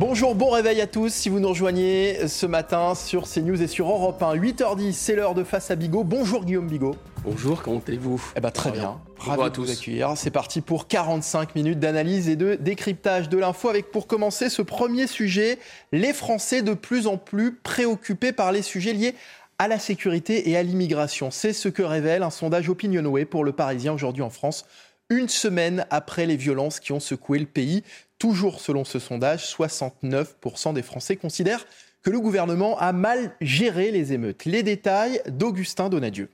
Bonjour, bon réveil à tous. Si vous nous rejoignez ce matin sur CNews et sur Europe 1, 8h10, c'est l'heure de Face à Bigot. Bonjour Guillaume Bigot. Bonjour, comment allez-vous? Eh ben, très bien. Ravi à de vous accueillir. C'est parti pour 45 minutes d'analyse et de décryptage de l'info avec pour commencer ce premier sujet, les Français de plus en plus préoccupés par les sujets liés à la sécurité et à l'immigration. C'est ce que révèle un sondage Opinionway pour le Parisien aujourd'hui en France, une semaine après les violences qui ont secoué le pays. Toujours selon ce sondage, 69% des Français considèrent que le gouvernement a mal géré les émeutes. Les détails d'Augustin Donadieu.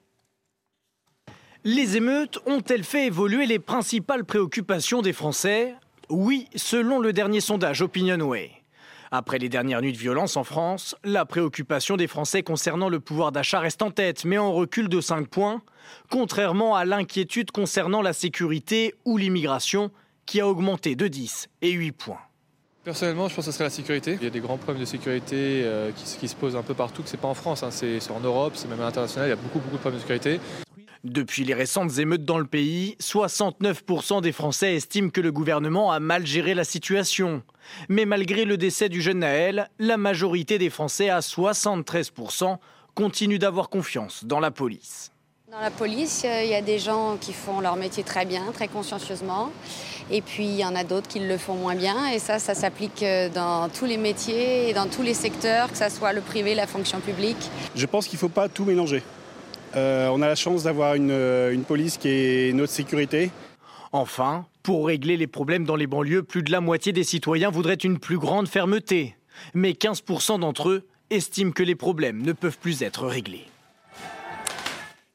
Les émeutes ont-elles fait évoluer les principales préoccupations des Français? Oui, selon le dernier sondage Opinionway. Après les dernières nuits de violence en France, la préoccupation des Français concernant le pouvoir d'achat reste en tête, mais en recul de 5 points, contrairement à l'inquiétude concernant la sécurité ou l'immigration, qui a augmenté de 10 et 8 points. Personnellement, je pense que ce serait la sécurité. Il y a des grands problèmes de sécurité euh, qui, se posent un peu partout, que ce n'est pas en France, hein. c'est en Europe, c'est même à l'international, il y a beaucoup, beaucoup de problèmes de sécurité. Depuis les récentes émeutes dans le pays, 69% des Français estiment que le gouvernement a mal géré la situation. Mais malgré le décès du jeune Naël, la majorité des Français, à 73%, continuent d'avoir confiance dans la police. Dans la police, il y a des gens qui font leur métier très bien, très consciencieusement. Et puis, il y en a d'autres qui le font moins bien. Et ça, ça s'applique euh, dans tous les métiers et dans tous les secteurs, que ce soit le privé, la fonction publique. Je pense qu'il ne faut pas tout mélanger. Euh, on a la chance d'avoir une, euh, une police qui est notre sécurité. Enfin, pour régler les problèmes dans les banlieues, plus de la moitié des citoyens voudraient une plus grande fermeté. Mais 15% d'entre eux estiment que les problèmes ne peuvent plus être réglés.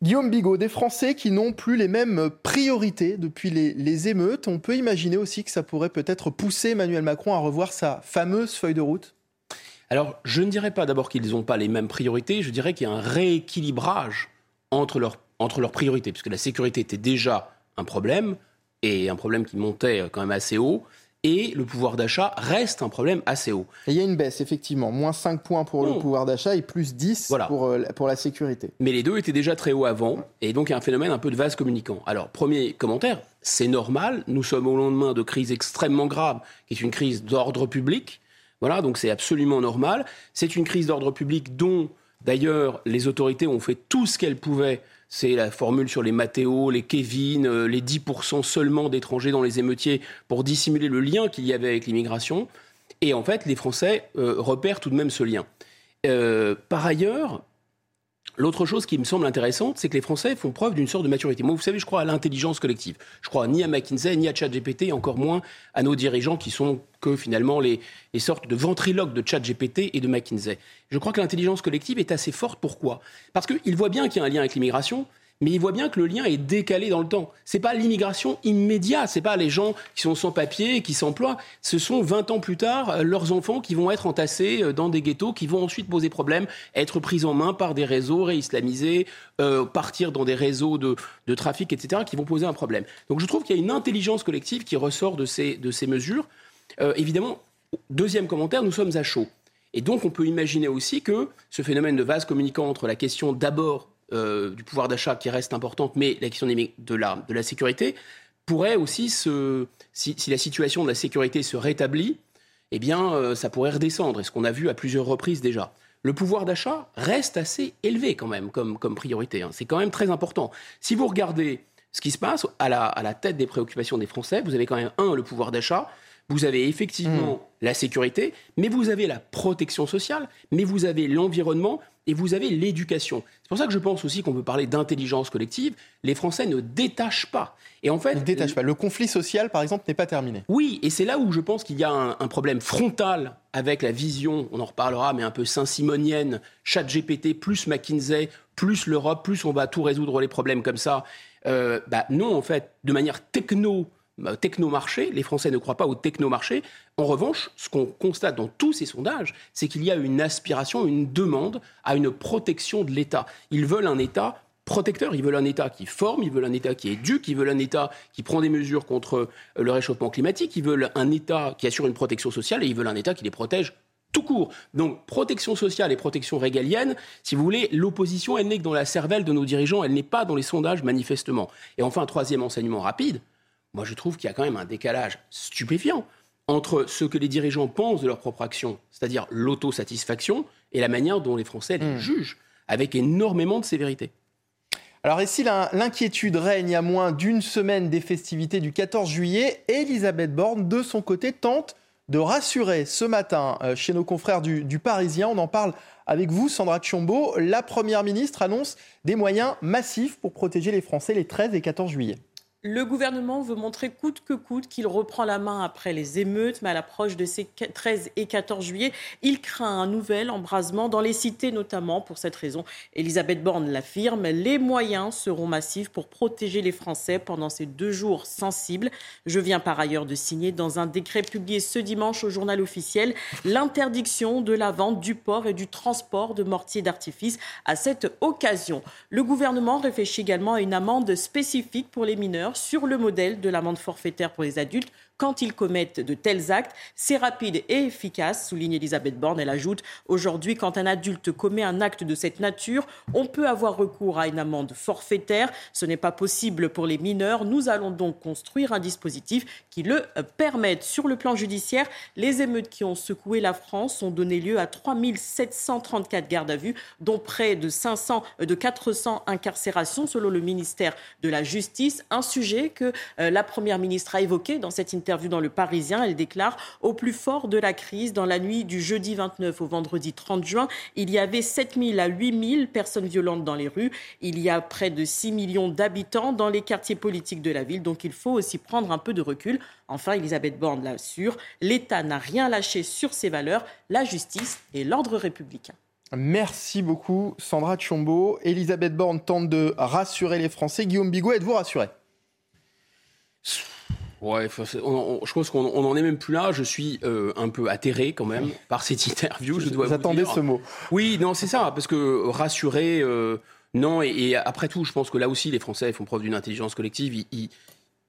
Guillaume Bigot, des Français qui n'ont plus les mêmes priorités depuis les, émeutes. On peut imaginer aussi que ça pourrait peut-être pousser Emmanuel Macron à revoir sa fameuse feuille de route Alors, je ne dirais pas d'abord qu'ils n'ont pas les mêmes priorités, je dirais qu'il y a un rééquilibrage entre leurs, entre leurs priorités, puisque la sécurité était déjà un problème, et un problème qui montait quand même assez haut et le pouvoir d'achat reste un problème assez haut. il y a une baisse, effectivement. Moins 5 points pour le pouvoir d'achat et plus 10 pour, euh, pour la sécurité. Mais les deux étaient déjà très hauts avant, et donc il y a un phénomène un peu de vase communicant. Alors, premier commentaire, c'est normal, nous sommes au lendemain de crise extrêmement grave, qui est une crise d'ordre public. Voilà, donc c'est absolument normal. C'est une crise d'ordre public dont, d'ailleurs, les autorités ont fait tout ce qu'elles pouvaient c'est la formule sur les Mathéo, les Kevin, euh, les 10% seulement d'étrangers dans les émeutiers pour dissimuler le lien qu'il y avait avec l'immigration. Et en fait, les Français euh, repèrent tout de même ce lien. Euh, par ailleurs, L'autre chose qui me semble intéressante, c'est que les Français font preuve d'une sorte de maturité. Moi, vous savez, je crois à l'intelligence collective. Je crois ni à McKinsey, ni à ChatGPT, encore moins à nos dirigeants qui sont que finalement les, les sortes de ventriloques de ChatGPT et de McKinsey. Je crois que l'intelligence collective est assez forte. Pourquoi? Parce qu'ils voient bien qu'il y a un lien avec l'immigration, mais il voit bien que le lien est décalé dans le temps. C'est pas l'immigration immédiate, c'est pas les gens qui sont sans papier, qui s'emploient. Ce sont 20 ans plus tard euh, leurs enfants qui vont être entassés euh, dans des ghettos, qui vont ensuite poser problème, être pris en main par des réseaux réislamisés, euh, partir dans des réseaux de, trafic, etc., qui vont poser un problème. Donc je trouve qu'il y a une intelligence collective qui ressort de ces, de ces mesures. évidemment, deuxième commentaire, nous sommes à chaud. Et donc, on peut imaginer aussi que ce phénomène de vase communicant entre la question d'abord du pouvoir d'achat qui reste importante, mais la question de la, de la sécurité pourrait aussi se. Si, la situation de la sécurité se rétablit, eh bien, euh, ça pourrait redescendre, et ce qu'on a vu à plusieurs reprises déjà. Le pouvoir d'achat reste assez élevé quand même comme, comme priorité. Hein. C'est quand même très important. Si vous regardez ce qui se passe à la, à la tête des préoccupations des Français, vous avez quand même, un, le pouvoir d'achat, vous avez effectivement mmh. la sécurité, mais vous avez la protection sociale, mais vous avez l'environnement et vous avez l'éducation. C'est pour ça que je pense aussi qu'on peut parler d'intelligence collective. Les Français ne détachent pas. Et en fait, Ils ne détachent pas. Le conflit social, par exemple, n'est pas terminé. Oui, et c'est là où je pense qu'il y a un, problème frontal avec la vision, on en reparlera, mais un peu saint-simonienne, chat GPT, plus McKinsey, plus l'Europe, plus on va tout résoudre les problèmes comme ça. Euh, bah non, en fait, de manière techno technomarché. Les Français ne croient pas au technomarché. En revanche, ce qu'on constate dans tous ces sondages, c'est qu'il y a une aspiration, une demande à une protection de l'État. Ils veulent un État protecteur, ils veulent un État qui forme, ils veulent un État qui éduque, ils veulent un État qui prend des mesures contre euh, le réchauffement climatique, ils veulent un État qui assure une protection sociale et ils veulent un État qui les protège tout court. Donc protection sociale et protection régalienne, si vous voulez, l'opposition, elle n'est que dans la cervelle de nos dirigeants, elle n'est pas dans les sondages manifestement. Et enfin, troisième enseignement rapide, moi je trouve qu'il y a quand même un décalage stupéfiant entre ce que les dirigeants pensent de leur propre action, c'est-à-dire l'autosatisfaction, et la manière dont les Français les Hmm. jugent, avec énormément de sévérité. Alors ici, l'in- l'inquiétude règne à moins d'une semaine des festivités du 14 juillet. Elisabeth Borne, de son côté, tente de rassurer ce matin euh, chez nos confrères du, du Parisien. On en parle avec vous, Sandra Tchombo. La Première ministre annonce des moyens massifs pour protéger les Français les 13 et 14 juillet. Le gouvernement veut montrer coûte que coûte qu'il reprend la main après les émeutes, mais à l'approche de ces 13 et 14 juillet, il craint un nouvel embrasement dans les cités notamment. Pour cette raison, Elisabeth Borne l'affirme, les moyens seront massifs pour protéger les Français pendant ces deux jours sensibles. Je viens par ailleurs de signer dans un décret publié ce dimanche au journal officiel l'interdiction de la vente, du port et du transport de mortiers d'artifice à cette occasion. Le gouvernement réfléchit également à une amende spécifique pour les mineurs sur le modèle de l'amende forfaitaire pour les adultes quand ils commettent de tels actes. C'est rapide et efficace, souligne Elisabeth Borne. Elle ajoute Aujourd'hui, quand un adulte commet un acte de cette nature, on peut avoir recours à une amende forfaitaire. Ce n'est pas possible pour les mineurs. Nous allons donc construire un dispositif qui le permette. Sur le plan judiciaire, les émeutes qui ont secoué la France ont donné lieu à 3734 gardes à vue, dont près de 500, euh, de 400 incarcérations selon le ministère de la Justice. Un sujet que euh, la Première ministre a évoqué dans cette interview dans Le Parisien. Elle déclare Au plus fort de la crise, dans la nuit du jeudi 29 au vendredi 30 juin, il y avait 7000 à 8000 personnes violentes dans les rues. Il y a près de 6 millions d'habitants dans les quartiers politiques de la ville. Donc il faut aussi prendre un peu de recul. Enfin, Elisabeth Borne l'assure l'État n'a rien lâché sur ses valeurs, la justice et l'ordre républicain. Merci beaucoup, Sandra Tchombo. Elisabeth Borne tente de rassurer les Français. Guillaume Bigot, êtes-vous rassuré? Ouais, on- on- je pense qu'on on en est même plus là. Je suis euh, un peu atterré quand même par cette interview. Je dois vous dire. ce mot. Oui, non, c'est ça, parce que rassurer, euh, non, et, et après tout, je pense que là aussi, les Français font preuve d'une intelligence collective. Ils, ils-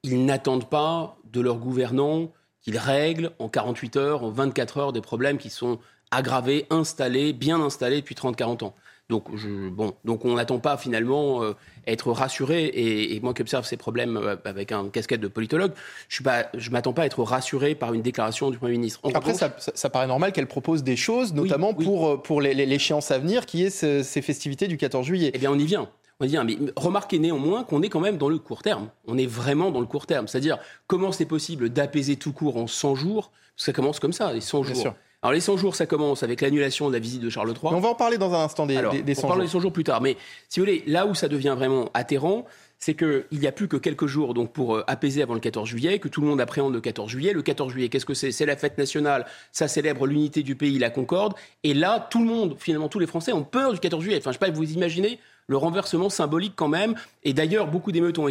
ils n'attendent pas de leurs gouvernants qu'ils règlent en 48 heures, en 24 heures des problèmes qui sont aggravés, installés, bien installés depuis 30-40 ans. Donc, je, bon, donc on n'attend pas finalement euh, être rassuré. Et, et moi qui observe ces problèmes euh, avec un casquette de politologue, je ne m'attends pas à être rassuré par une déclaration du Premier ministre. En Après, revanche- ça, ça- ça paraît normal qu'elle propose des choses, notamment oui. pour, euh, pour l'échéance à venir, qui est ce- ces festivités du 14 juillet. Eh bien, on y vient. On y vient. Mais remarquez néanmoins qu'on est quand même dans le court terme. On est vraiment dans le court terme. C'est-à-dire, comment c'est possible d'apaiser tout court en 100 jours? Ça commence comme ça, les 100 Bien jours. sûr. Alors, les 100 jours, ça commence avec l'annulation de la visite de Charles III. Mais on va en parler dans un instant des, Alors, des, des on 100 parle jours. des 100 jours plus tard. Mais si vous voulez, là où ça devient vraiment atterrant, c'est qu'il n'y a plus que quelques jours donc, pour euh, apaiser avant le 14 juillet, que tout le monde appréhende le 14 juillet. Le 14 juillet, qu'est-ce que c'est? C'est la fête nationale, ça célèbre l'unité du pays, la concorde. Et là, tout le monde, finalement, tous les Français ont peur du 14 juillet. Enfin, je sais pas, vous imaginez le renversement symbolique quand même. Et d'ailleurs, beaucoup d'émeutes ont,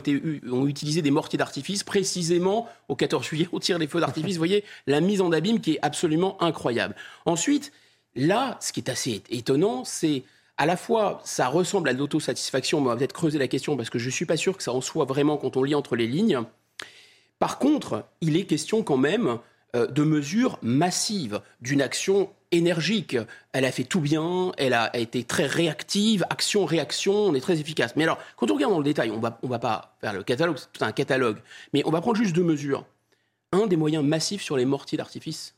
ont utilisé des mortiers d'artifice précisément au 14 juillet. On tire les feux d'artifice. Vous voyez, la mise en abîme qui est absolument incroyable. Ensuite, là, ce qui est assez étonnant, c'est à la fois, ça ressemble à l'autosatisfaction, on va peut-être creuser la question parce que je ne suis pas sûr que ça en soit vraiment quand on lit entre les lignes. Par contre, il est question quand même euh, de mesures massives, d'une action énergique. Elle a fait tout bien, elle a été très réactive, action-réaction, on est très efficace. Mais alors, quand on regarde dans le détail, on va, on va pas faire le catalogue, c'est tout un catalogue, mais on va prendre juste deux mesures. Un, des moyens massifs sur les mortiers d'artifice.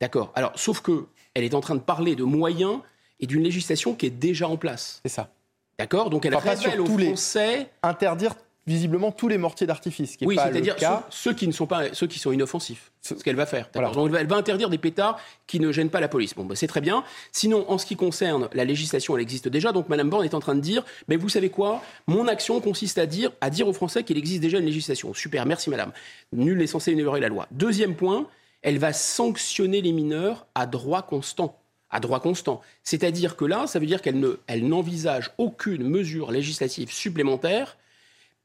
D'accord. Alors, sauf que elle est en train de parler de moyens et d'une législation qui est déjà en place. C'est ça. D'accord Donc elle Enfin, révèle aux tous les- Français Interdire visiblement tous les mortiers d'artifice, oui, c'est-à-dire cas. ceux, ceux qui ne sont pas ceux qui sont inoffensifs. Ce- Ce qu'elle va faire. d'accord Voilà. Donc elle va, interdire des pétards qui ne gênent pas la police. Bon, bah, c'est très bien. Sinon, en ce qui concerne la législation, elle existe déjà. Donc Madame Borne est en train de dire, mais vous savez quoi? Mon action consiste à dire à dire aux Français qu'il existe déjà une législation. Super, merci Madame. Nul n'est censé ignorer la loi. Deuxième point, elle va sanctionner les mineurs à droit constant. À droit constant. C'est-à-dire que là, ça veut dire qu'elle ne, elle n'envisage aucune mesure législative supplémentaire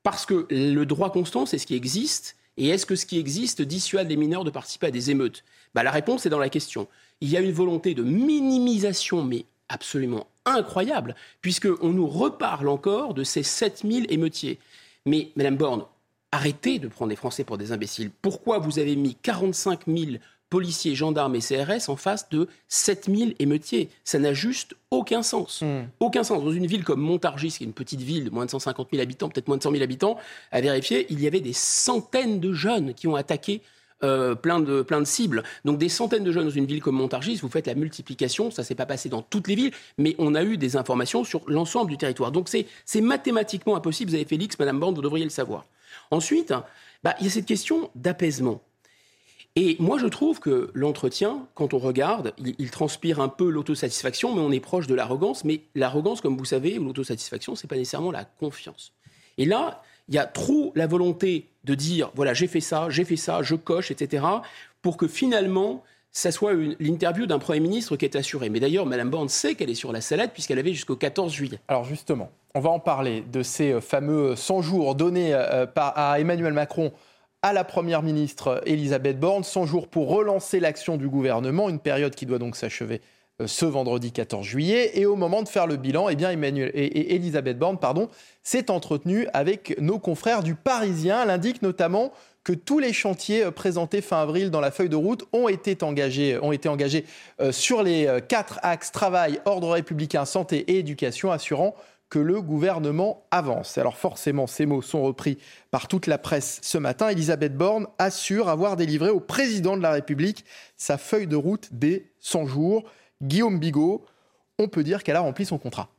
parce que le droit constant, c'est ce qui existe. Et est-ce que ce qui existe dissuade les mineurs de participer à des émeutes? Bah, La réponse est dans la question. Il y a une volonté de minimisation, mais absolument incroyable, puisqu'on nous reparle encore de ces 7000 émeutiers. Mais, Madame Borne, arrêtez de prendre les Français pour des imbéciles. Pourquoi vous avez mis 45 000 policiers, gendarmes et CRS en face de 7000 émeutiers Ça n'a juste aucun sens. Hmm. Aucun sens. Dans une ville comme Montargis, qui est une petite ville de moins de 150 000 habitants, peut-être moins de 100 000 habitants, à vérifier, il y avait des centaines de jeunes qui ont attaqué euh, plein, de, plein de cibles. Donc des centaines de jeunes dans une ville comme Montargis, vous faites la multiplication, ça s'est pas passé dans toutes les villes, mais on a eu des informations sur l'ensemble du territoire. Donc c'est mathématiquement impossible, vous avez l'X, Madame Bande, vous devriez le savoir. Ensuite, bah, il y a cette question d'apaisement. Et moi, je trouve que l'entretien, quand on regarde, il, transpire un peu l'autosatisfaction, mais on est proche de l'arrogance. Mais l'arrogance, comme vous savez, ou l'autosatisfaction, c'est pas nécessairement la confiance. Et là, il y a trop la volonté de dire voilà, j'ai fait ça, j'ai fait ça, je coche, etc., pour que finalement, ça soit l'interview d'un Premier ministre qui est assuré. Mais d'ailleurs, Mme Borne sait qu'elle est sur la salade puisqu'elle avait jusqu'au 14 juillet. Alors justement, on va en parler de ces fameux 100 jours donnés euh, à Emmanuel Macron à la Première ministre Elisabeth Borne, 100 jours pour relancer l'action du gouvernement, une période qui doit donc s'achever euh, ce vendredi 14 juillet. Et au moment de faire le bilan, eh bien Elisabeth Borne s'est entretenue avec nos confrères du Parisien. Elle indique notamment que tous les chantiers euh, présentés fin avril dans la feuille de route ont été engagés, ont été engagés euh, sur les quatre axes travail, ordre républicain, santé et éducation, assurant que le gouvernement avance. Alors forcément, ces mots sont repris par toute la presse ce matin. Elisabeth Borne assure avoir délivré au président de la République sa feuille de route des 100 jours. Guillaume Bigot, on peut dire qu'elle a rempli son contrat.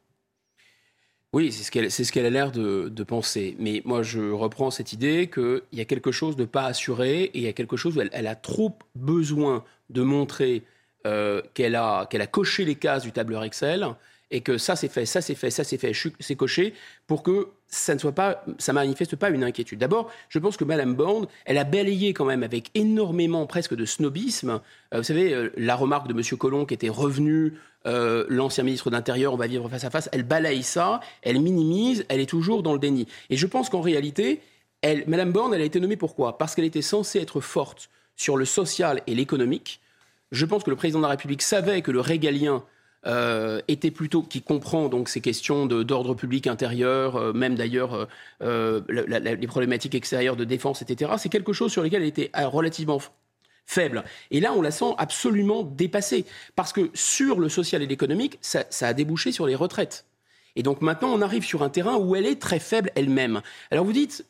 Oui, c'est ce qu'elle a l'air de, penser. Mais moi, je reprends cette idée qu'il y a quelque chose de pas assuré et il y a quelque chose où elle, a trop besoin de montrer euh, qu'elle a, a coché les cases du tableur Excel et que ça c'est fait, ça c'est fait, ça c'est fait, c'est coché, pour que ça ne soit pas, ça manifeste pas une inquiétude. D'abord, je pense que Madame Borne, elle a balayé quand même avec énormément presque de snobisme. Euh, vous savez, euh, la remarque de Monsieur Collomb qui était revenu, euh, l'ancien ministre d'Intérieur, on va vivre face à face, elle balaye ça, elle minimise, elle est toujours dans le déni. Et je pense qu'en réalité, elle, Madame Borne, elle a été nommée pourquoi? Parce qu'elle était censée être forte sur le social et l'économique. Je pense que le président de la République savait que le régalien euh, était plutôt qui comprend donc ces questions d'ordre public intérieur, euh, même d'ailleurs euh, les problématiques extérieures de défense, etc. C'est quelque chose sur lequel elle était relativement faible. Et là, on la sent absolument dépassée. Parce que sur le social et l'économique, ça, ça, a débouché sur les retraites. Et donc maintenant, on arrive sur un terrain où elle est très faible elle-même. Alors vous dites,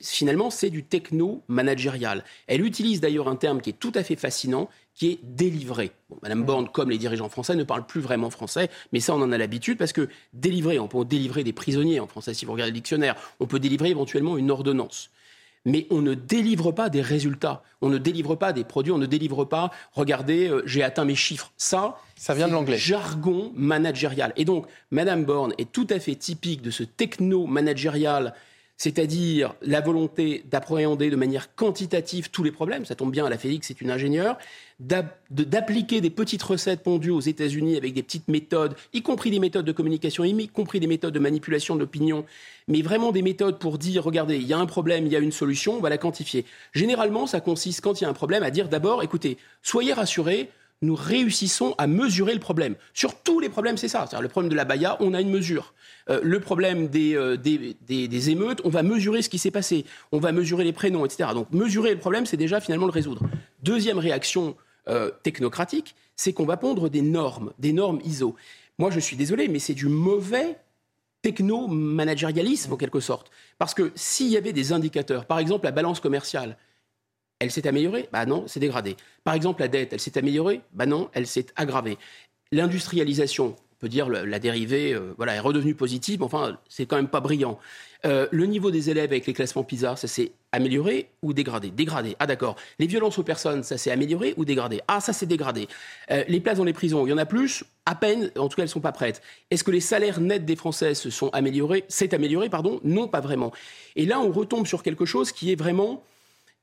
finalement, c'est du techno-managérial. Elle utilise d'ailleurs un terme qui est tout à fait fascinant, qui est délivré. Madame mm. Borne, comme les dirigeants français, ne parle plus vraiment français, mais ça, on en a l'habitude parce que délivrer, on peut délivrer des prisonniers en français si vous regardez le dictionnaire, on peut délivrer éventuellement une ordonnance. Mais on ne délivre pas des résultats, on ne délivre pas des produits, on ne délivre pas, regardez, euh, j'ai atteint mes chiffres. Ça, ça vient de l'anglais. Jargon managérial. Et donc, Madame Borne est tout à fait typique de ce techno-managérial c'est-à-dire la volonté d'appréhender de manière quantitative tous les problèmes, ça tombe bien, la Félix est une ingénieure, d'appliquer des petites recettes pondues aux États-Unis avec des petites méthodes, y compris des méthodes de communication, y compris des méthodes de manipulation de l'opinion, mais vraiment des méthodes pour dire, regardez, il y a un problème, il y a une solution, on va la quantifier. Généralement, ça consiste, quand il y a un problème, à dire d'abord, écoutez, soyez rassurés, nous réussissons à mesurer le problème. Sur tous les problèmes, c'est ça. Le problème de la Baïa, on a une mesure. Euh, le problème euh, des, des, émeutes, on va mesurer ce qui s'est passé. On va mesurer les prénoms, etc. Donc mesurer le problème, c'est déjà finalement le résoudre. Deuxième réaction euh, technocratique, c'est qu'on va pondre des normes, des normes ISO. Moi, je suis désolé, mais c'est du mauvais techno-managérialisme en quelque sorte. Parce que s'il y avait des indicateurs, par exemple la balance commerciale, elle s'est améliorée Bah non, c'est dégradé. Par exemple, la dette, elle s'est améliorée Bah non, elle s'est aggravée. L'industrialisation, on peut dire la dérivée, euh, voilà, est redevenue positive, mais enfin, c'est quand même pas brillant. Euh, le niveau des élèves avec les classements PISA, ça s'est amélioré ou dégradé? Dégradé. Ah d'accord. Les violences aux personnes, ça s'est amélioré ou dégradé? Ah ça s'est dégradé. Euh, les places dans les prisons, il y en a plus, à peine, en tout cas elles sont pas prêtes. Est-ce que les salaires nets des Français se sont améliorés? C'est amélioré, pardon? Non, pas vraiment. Et là, on retombe sur quelque chose qui est vraiment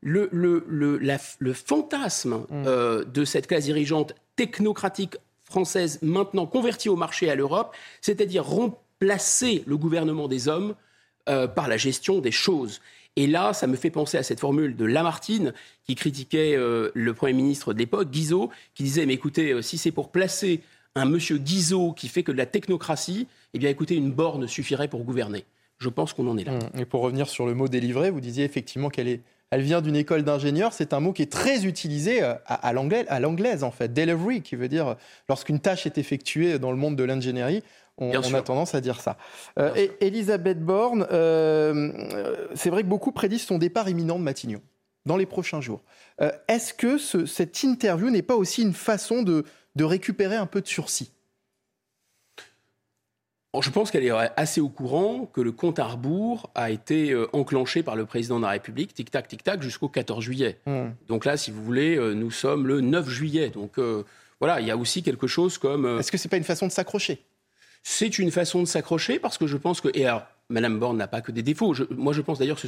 le, le, fantasme mm. euh, de cette classe dirigeante technocratique française maintenant convertie au marché à l'Europe, c'est-à-dire remplacer le gouvernement des hommes euh, par la gestion des choses. Et là, ça me fait penser à cette formule de Lamartine qui critiquait euh, le Premier ministre de l'époque, Guizot, qui disait, mais écoutez, si c'est pour placer un monsieur Guizot qui fait que de la technocratie, eh bien écoutez, une borne suffirait pour gouverner. Je pense qu'on en est là. Mm. Et pour revenir sur le mot délivré, vous disiez effectivement qu'elle est elle vient d'une école d'ingénieurs. C'est un mot qui est très utilisé euh, à, l'anglaise, en fait. Delivery, qui veut dire euh, lorsqu'une tâche est effectuée dans le monde de l'ingénierie. On, a tendance à dire ça. Euh, et Elisabeth Borne, c'est vrai que beaucoup prédisent son départ imminent de Matignon. dans les prochains jours. Euh, est-ce que cette interview n'est pas aussi une façon de, récupérer un peu de sursis? Je pense qu'elle est assez au courant que le compte à rebours a été euh, enclenché par le président de la République, tic-tac, tic-tac, jusqu'au 14 juillet. Hmm. Donc là, si vous voulez, euh, nous sommes le 9 juillet. Donc voilà, il y a aussi quelque chose comme... Est-ce que ce n'est pas une façon de s'accrocher? C'est une façon de s'accrocher parce que je pense que... Et alors, Madame Borne n'a pas que des défauts. moi, je pense d'ailleurs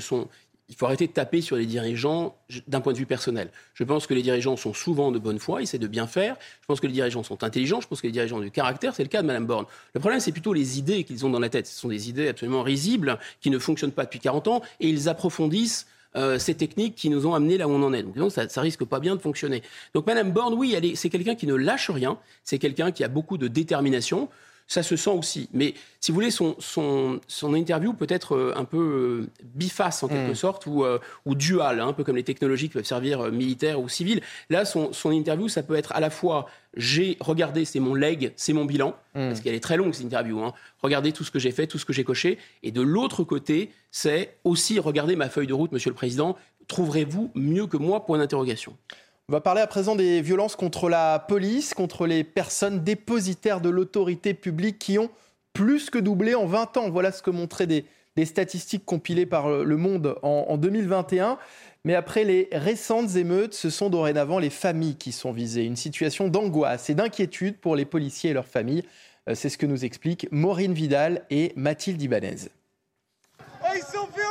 il faut arrêter de taper sur les dirigeants d'un point de vue personnel. Je pense que les dirigeants sont souvent de bonne foi, essaient de bien faire. Je pense que les dirigeants sont intelligents, je pense que les dirigeants ont du caractère, c'est le cas de Mme Borne. Le problème, c'est plutôt les idées qu'ils ont dans la tête. Ce sont des idées absolument risibles, qui ne fonctionnent pas depuis 40 ans, et ils approfondissent euh, ces techniques qui nous ont amenés là où on en est. Donc, ça, ça risque pas bien de fonctionner. Donc, Mme Borne, oui, c'est quelqu'un qui ne lâche rien, c'est quelqu'un qui a beaucoup de détermination ça se sent aussi. Mais si vous voulez, son, son, son interview peut être euh, un peu euh, biface en quelque hmm. sorte, ou, euh, ou dual, hein, un peu comme les technologies qui peuvent servir militaires ou civils. Là, son, son interview, ça peut être à la fois j'ai regardé, c'est mon leg, c'est mon bilan, hmm. parce qu'elle est très longue cette interview. Hein. Regardez tout ce que j'ai fait, tout ce que j'ai coché. Et de l'autre côté, c'est aussi regarder ma feuille de route, Monsieur le Président. Trouverez-vous mieux que moi Point d'interrogation. On va parler à présent des violences contre la police, contre les personnes dépositaires de l'autorité publique qui ont plus que doublé en 20 ans. Voilà ce que montraient des, statistiques compilées par Le Monde en, en 2021. Mais après les récentes émeutes, ce sont dorénavant les familles qui sont visées. Une situation d'angoisse et d'inquiétude pour les policiers et leurs familles. Euh, c'est ce que nous expliquent Maureen Vidal et Mathilde Ibanez. Oh, ils sont fait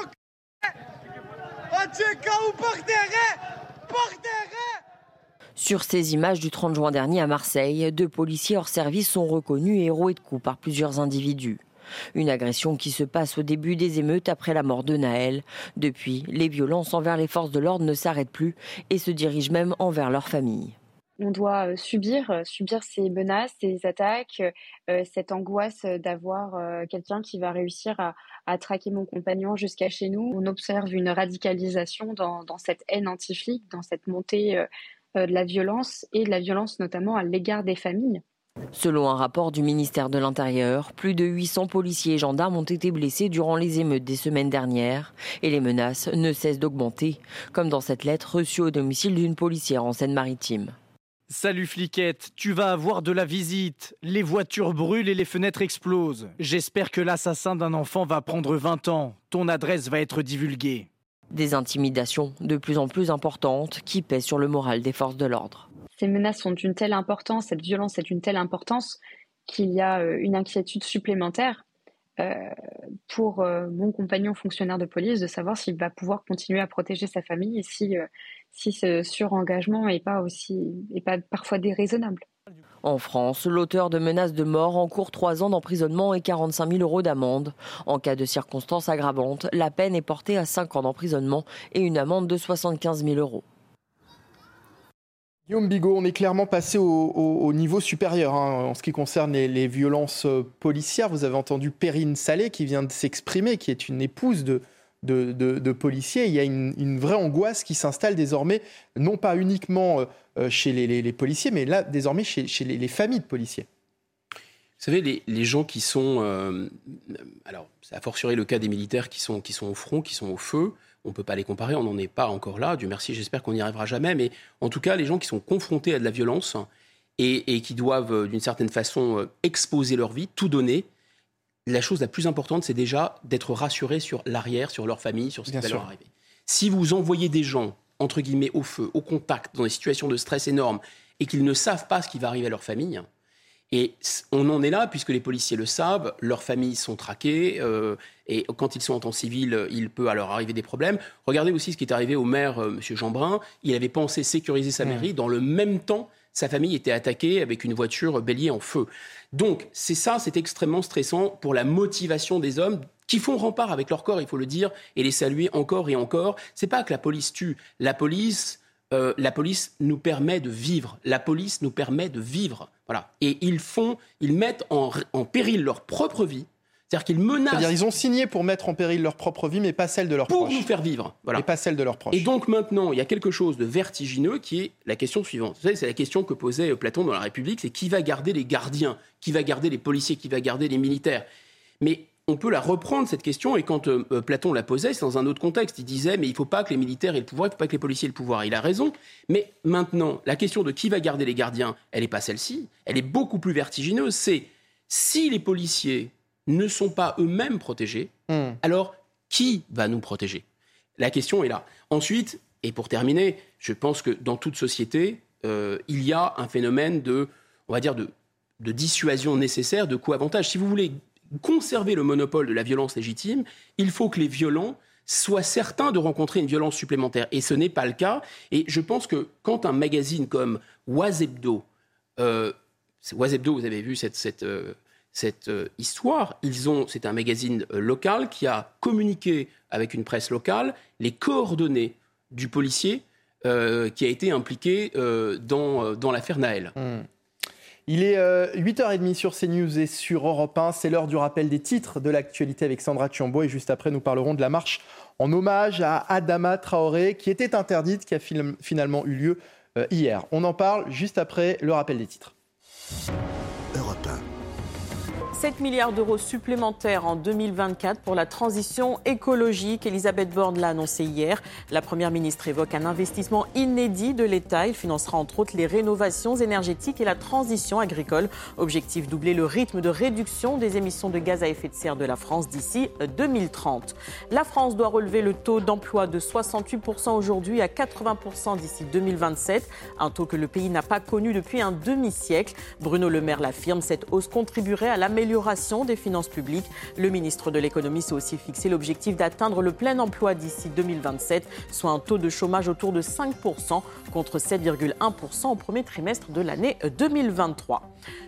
sur ces images du 30 juin dernier à Marseille, deux policiers hors service sont reconnus héros et de coups par plusieurs individus. Une agression qui se passe au début des émeutes après la mort de Naël. Depuis, les violences envers les forces de l'ordre ne s'arrêtent plus et se dirigent même envers leurs familles. On doit euh, subir, euh, subir ces menaces, ces attaques, euh, cette angoisse d'avoir quelqu'un qui va réussir à, traquer mon compagnon jusqu'à chez nous. On observe une radicalisation dans, cette haine anti dans cette montée de la violence et de la violence notamment à l'égard des familles. Selon un rapport du ministère de l'Intérieur, plus de 800 policiers et gendarmes ont été blessés durant les émeutes des semaines dernières et les menaces ne cessent d'augmenter, comme dans cette lettre reçue au domicile d'une policière en Seine-Maritime. Salut fliquette, tu vas avoir de la visite. Les voitures brûlent et les fenêtres explosent. J'espère que l'assassin d'un enfant va prendre 20 ans. Ton adresse va être divulguée. Des intimidations de plus en plus importantes qui pèsent sur le moral des forces de l'ordre. Ces menaces sont d'une telle importance, cette violence est d'une telle importance qu'il y a euh, une inquiétude supplémentaire euh, pour euh, mon compagnon fonctionnaire de police de savoir s'il va pouvoir continuer à protéger sa famille et si, si ce surengagement n'est pas aussi est pas parfois déraisonnable. En France, l'auteur de menaces de mort encourt 3 ans d'emprisonnement et 45 000 euros d'amende. En cas de circonstances aggravantes, la peine est portée à 5 ans d'emprisonnement et une amende de 75 000 euros. Guillaume Bigot, on est clairement passé au, niveau supérieur hein, en ce qui concerne les, violences euh, policières. Vous avez entendu Perrine Salé qui vient de s'exprimer, qui est une épouse de, de, policiers. Il y a une, vraie angoisse qui s'installe désormais, non pas uniquement euh, euh, chez les, policiers, mais là, désormais, chez, les, familles de policiers. Vous savez, les, gens qui sont. Euh, alors, ça a fortiori le cas des militaires qui sont, qui sont au front, qui sont au feu. On ne peut pas les comparer, on n'en est pas encore là. Dieu merci, j'espère qu'on n'y arrivera jamais. Mais en tout cas, les gens qui sont confrontés à de la violence et qui doivent, d'une certaine façon, exposer leur vie, tout donner, la chose la plus importante, c'est déjà d'être rassuré sur l'arrière, sur leur famille, sur ce qui va leur arriver. Si vous envoyez des gens, entre guillemets, au feu, au contact, dans des situations de stress énormes, et qu'ils ne savent pas ce qui va arriver à leur famille, et on en est là, puisque les policiers le savent, leurs familles sont traquées, euh, et quand ils sont en temps civil, il peut alors arriver des problèmes. Regardez aussi ce qui est arrivé au maire, euh, M. Jeanbrun. Il avait pensé sécuriser sa mairie. Dans le même temps, sa famille était attaquée avec une voiture bélier en feu. Donc, c'est ça, c'est extrêmement stressant pour la motivation des hommes qui font rempart avec leur corps, il faut le dire, et les saluer encore et encore. C'est pas que la police tue. La police, euh, la police nous permet de vivre. La police nous permet de vivre. Voilà. Et ils font, ils mettent en, en péril leur propre vie c'est-à-dire qu'ils menacent. C'est-à-dire ils ont signé pour mettre en péril leur propre vie, mais pas celle de leurs proches. Pour nous faire vivre. Voilà. Et pas celle de leurs proches. Et donc maintenant, il y a quelque chose de vertigineux qui est la question suivante. Vous savez, c'est la question que posait Platon dans la République, c'est qui va garder les gardiens Qui va garder les policiers Qui va garder les militaires? Mais on peut la reprendre, cette question, et quand euh, Platon la posait, c'est dans un autre contexte. Il disait, mais il ne faut pas que les militaires aient le pouvoir, il ne faut pas que les policiers aient le pouvoir. Il a raison. Mais maintenant, la question de qui va garder les gardiens, elle n'est pas celle-ci. Elle est beaucoup plus vertigineuse. C'est si les policiers ne sont pas eux-mêmes protégés, hmm. alors qui va nous protéger? La question est là. Ensuite, et pour terminer, je pense que dans toute société, euh, il y a un phénomène de, on va dire, de, de dissuasion nécessaire, de coût-avantage. Si vous voulez conserver le monopole de la violence légitime, il faut que les violents soient certains de rencontrer une violence supplémentaire. Et ce n'est pas le cas. Et je pense que quand un magazine comme Wazebdo, euh, vous avez vu cette, cette, euh, cette euh, histoire, ils ont, c'est un magazine euh, local qui a communiqué avec une presse locale les coordonnées du policier qui a été impliqué dans, dans l'affaire Naël. Hmm. Il est 8h30 euh, sur CNews et sur Europe 1. C'est l'heure du rappel des titres de l'actualité avec Sandra Chiambo. Et juste après, nous parlerons de la marche en hommage à Adama Traoré, qui était interdite, qui a finalement eu lieu euh, hier. On en parle juste après le rappel des titres. 7 milliards d'euros supplémentaires en 2024 pour la transition écologique. Elisabeth Borne l'a annoncé hier. La Première ministre évoque un investissement inédit de l'État. Il financera entre autres les rénovations énergétiques et la transition agricole. Objectif doubler le rythme de réduction des émissions de gaz à effet de serre de la France d'ici 2030. La France doit relever le taux d'emploi de 68% aujourd'hui à 80% d'ici 2027, un taux que le pays n'a pas connu depuis un demi-siècle. Bruno Le Maire l'affirme, cette hausse contribuerait à l'amélioration des finances publiques. Le ministre de l'économie s'est aussi fixé l'objectif d'atteindre le plein emploi d'ici 2027, soit un taux de chômage autour de 5% contre 7,1% au premier trimestre de l'année 2023.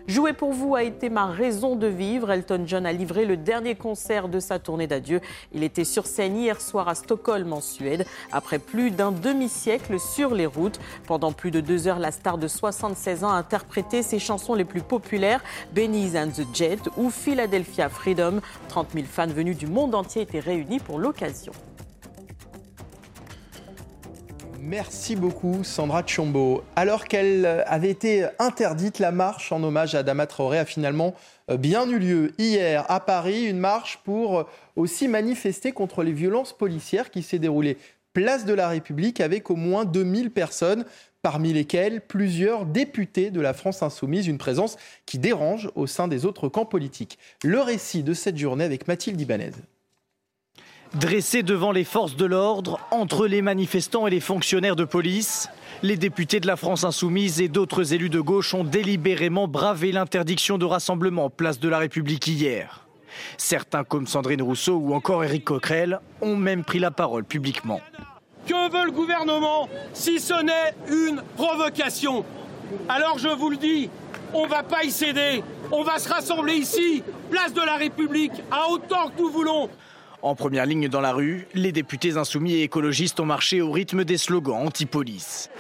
Jouer pour vous a été ma raison de vivre. Elton John a livré le dernier concert de sa tournée d'adieu. Il était sur scène hier soir à Stockholm en Suède, après plus d'un demi-siècle sur les routes. Pendant plus de deux heures, la star de 76 ans a interprété ses chansons les plus populaires, Benny's and the Jet ou Philadelphia Freedom. 30 000 fans venus du monde entier étaient réunis pour l'occasion. Merci beaucoup Sandra Chombo. Alors qu'elle avait été interdite, la marche en hommage à Adama Traoré a finalement euh, bien eu lieu hier à Paris. Une marche pour euh, aussi manifester contre les violences policières qui s'est déroulée place de la République avec au moins 2000 personnes, parmi lesquelles plusieurs députés de la France insoumise, une présence qui dérange au sein des autres camps politiques. Le récit de cette journée avec Mathilde Ibanez. Dressés devant les forces de l'ordre, entre les manifestants et les fonctionnaires de police, les députés de la France insoumise et d'autres élus de gauche ont délibérément bravé l'interdiction de rassemblement place de la République hier. Certains, comme Sandrine Rousseau ou encore Éric Coquerel, ont même pris la parole publiquement. Que veut le gouvernement si ce n'est une provocation? Alors je vous le dis, on ne va pas y céder. On va se rassembler ici, place de la République, à autant que nous voulons. En première ligne dans la rue, les députés insoumis et écologistes ont marché au rythme des slogans anti-police.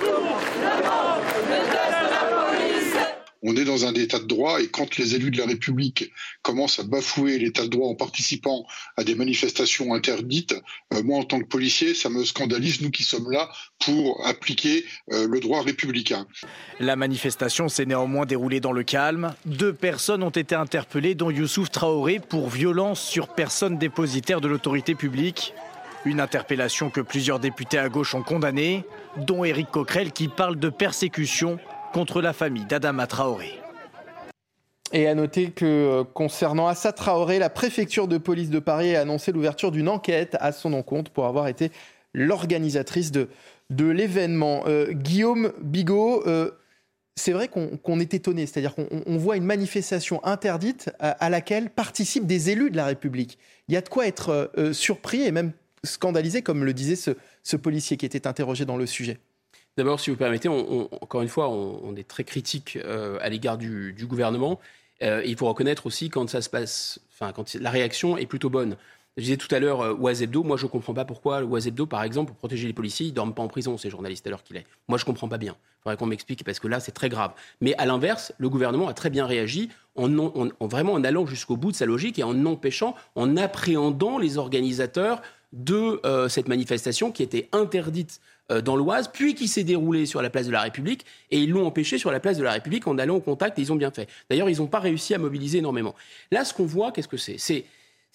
On est dans un état de droit et quand les élus de la République commencent à bafouer l'état de droit en participant à des manifestations interdites, euh, moi en tant que policier, ça me scandalise, nous qui sommes là pour appliquer euh, le droit républicain. La manifestation s'est néanmoins déroulée dans le calme. Deux personnes ont été interpellées, dont Youssouf Traoré, pour violence sur personne dépositaire de l'autorité publique. Une interpellation que plusieurs députés à gauche ont condamnée, dont Éric Coquerel qui parle de persécution contre la famille d'Adama Traoré. Et à noter que euh, concernant Assa Traoré, la préfecture de police de Paris a annoncé l'ouverture d'une enquête à son encontre pour avoir été l'organisatrice de, l'événement. Euh, Guillaume Bigot, euh, c'est vrai qu'on est étonné, c'est-à-dire qu'on voit une manifestation interdite à, laquelle participent des élus de la République. Il y a de quoi être surpris et même scandalisé, comme le disait ce policier qui était interrogé dans le sujet. D'abord, si vous permettez, encore une fois, on, est très critique euh, à l'égard du, gouvernement. Euh, il faut reconnaître aussi quand ça se passe, enfin, quand la réaction est plutôt bonne. Je disais tout à l'heure euh, Oisebdo, moi je ne comprends pas pourquoi Oisebdo, par exemple, pour protéger les policiers, ils ne dorment pas en prison, ces journalistes, à l'heure qu'il est. Moi je ne comprends pas bien. Il faudrait qu'on m'explique parce que là c'est très grave. Mais à l'inverse, le gouvernement a très bien réagi en, vraiment en allant jusqu'au bout de sa logique et en empêchant, en appréhendant les organisateurs de cette manifestation qui était interdite euh, dans l'Oise, puis qui s'est déroulé sur la place de la République, et ils l'ont empêché sur la place de la République en allant au contact, et ils ont bien fait. D'ailleurs, ils n'ont pas réussi à mobiliser énormément. Là, ce qu'on voit, qu'est-ce que c'est?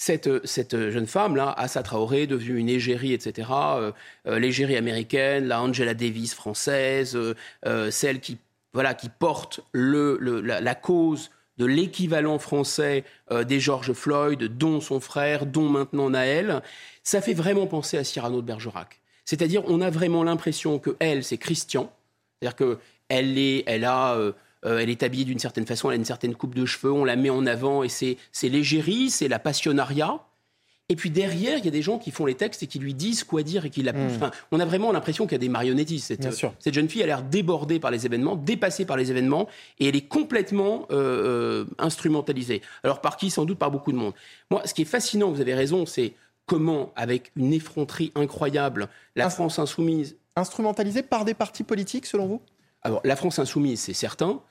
Cette, cette jeune femme-là, Assa Traoré, devenue une égérie, etc., euh, euh, l'égérie américaine, la Angela Davis française, euh, celle qui, voilà, qui porte le, la, cause de l'équivalent français des George Floyd, dont son frère, dont maintenant Naël, ça fait vraiment penser à Cyrano de Bergerac. C'est-à-dire, on a vraiment l'impression que elle, c'est Christian, c'est-à-dire qu'elle est, elle a euh, elle est habillée d'une certaine façon, elle a une certaine coupe de cheveux, on la met en avant et c'est l'égérie, c'est la passionnariat. Et puis derrière, il y a des gens qui font les textes et qui lui disent quoi dire et qui la poussent. Hmm. on a vraiment l'impression qu'il y a des marionnettistes. Cette, cette, jeune fille a l'air débordée par les événements, dépassée par les événements, et elle est complètement euh, euh, instrumentalisée. Alors par qui? Sans doute par beaucoup de monde. Moi, ce qui est fascinant, vous avez raison, c'est comment, avec une effronterie incroyable, la France insoumise... Instrumentalisée par des partis politiques, selon vous? Alors, la France insoumise, c'est certain.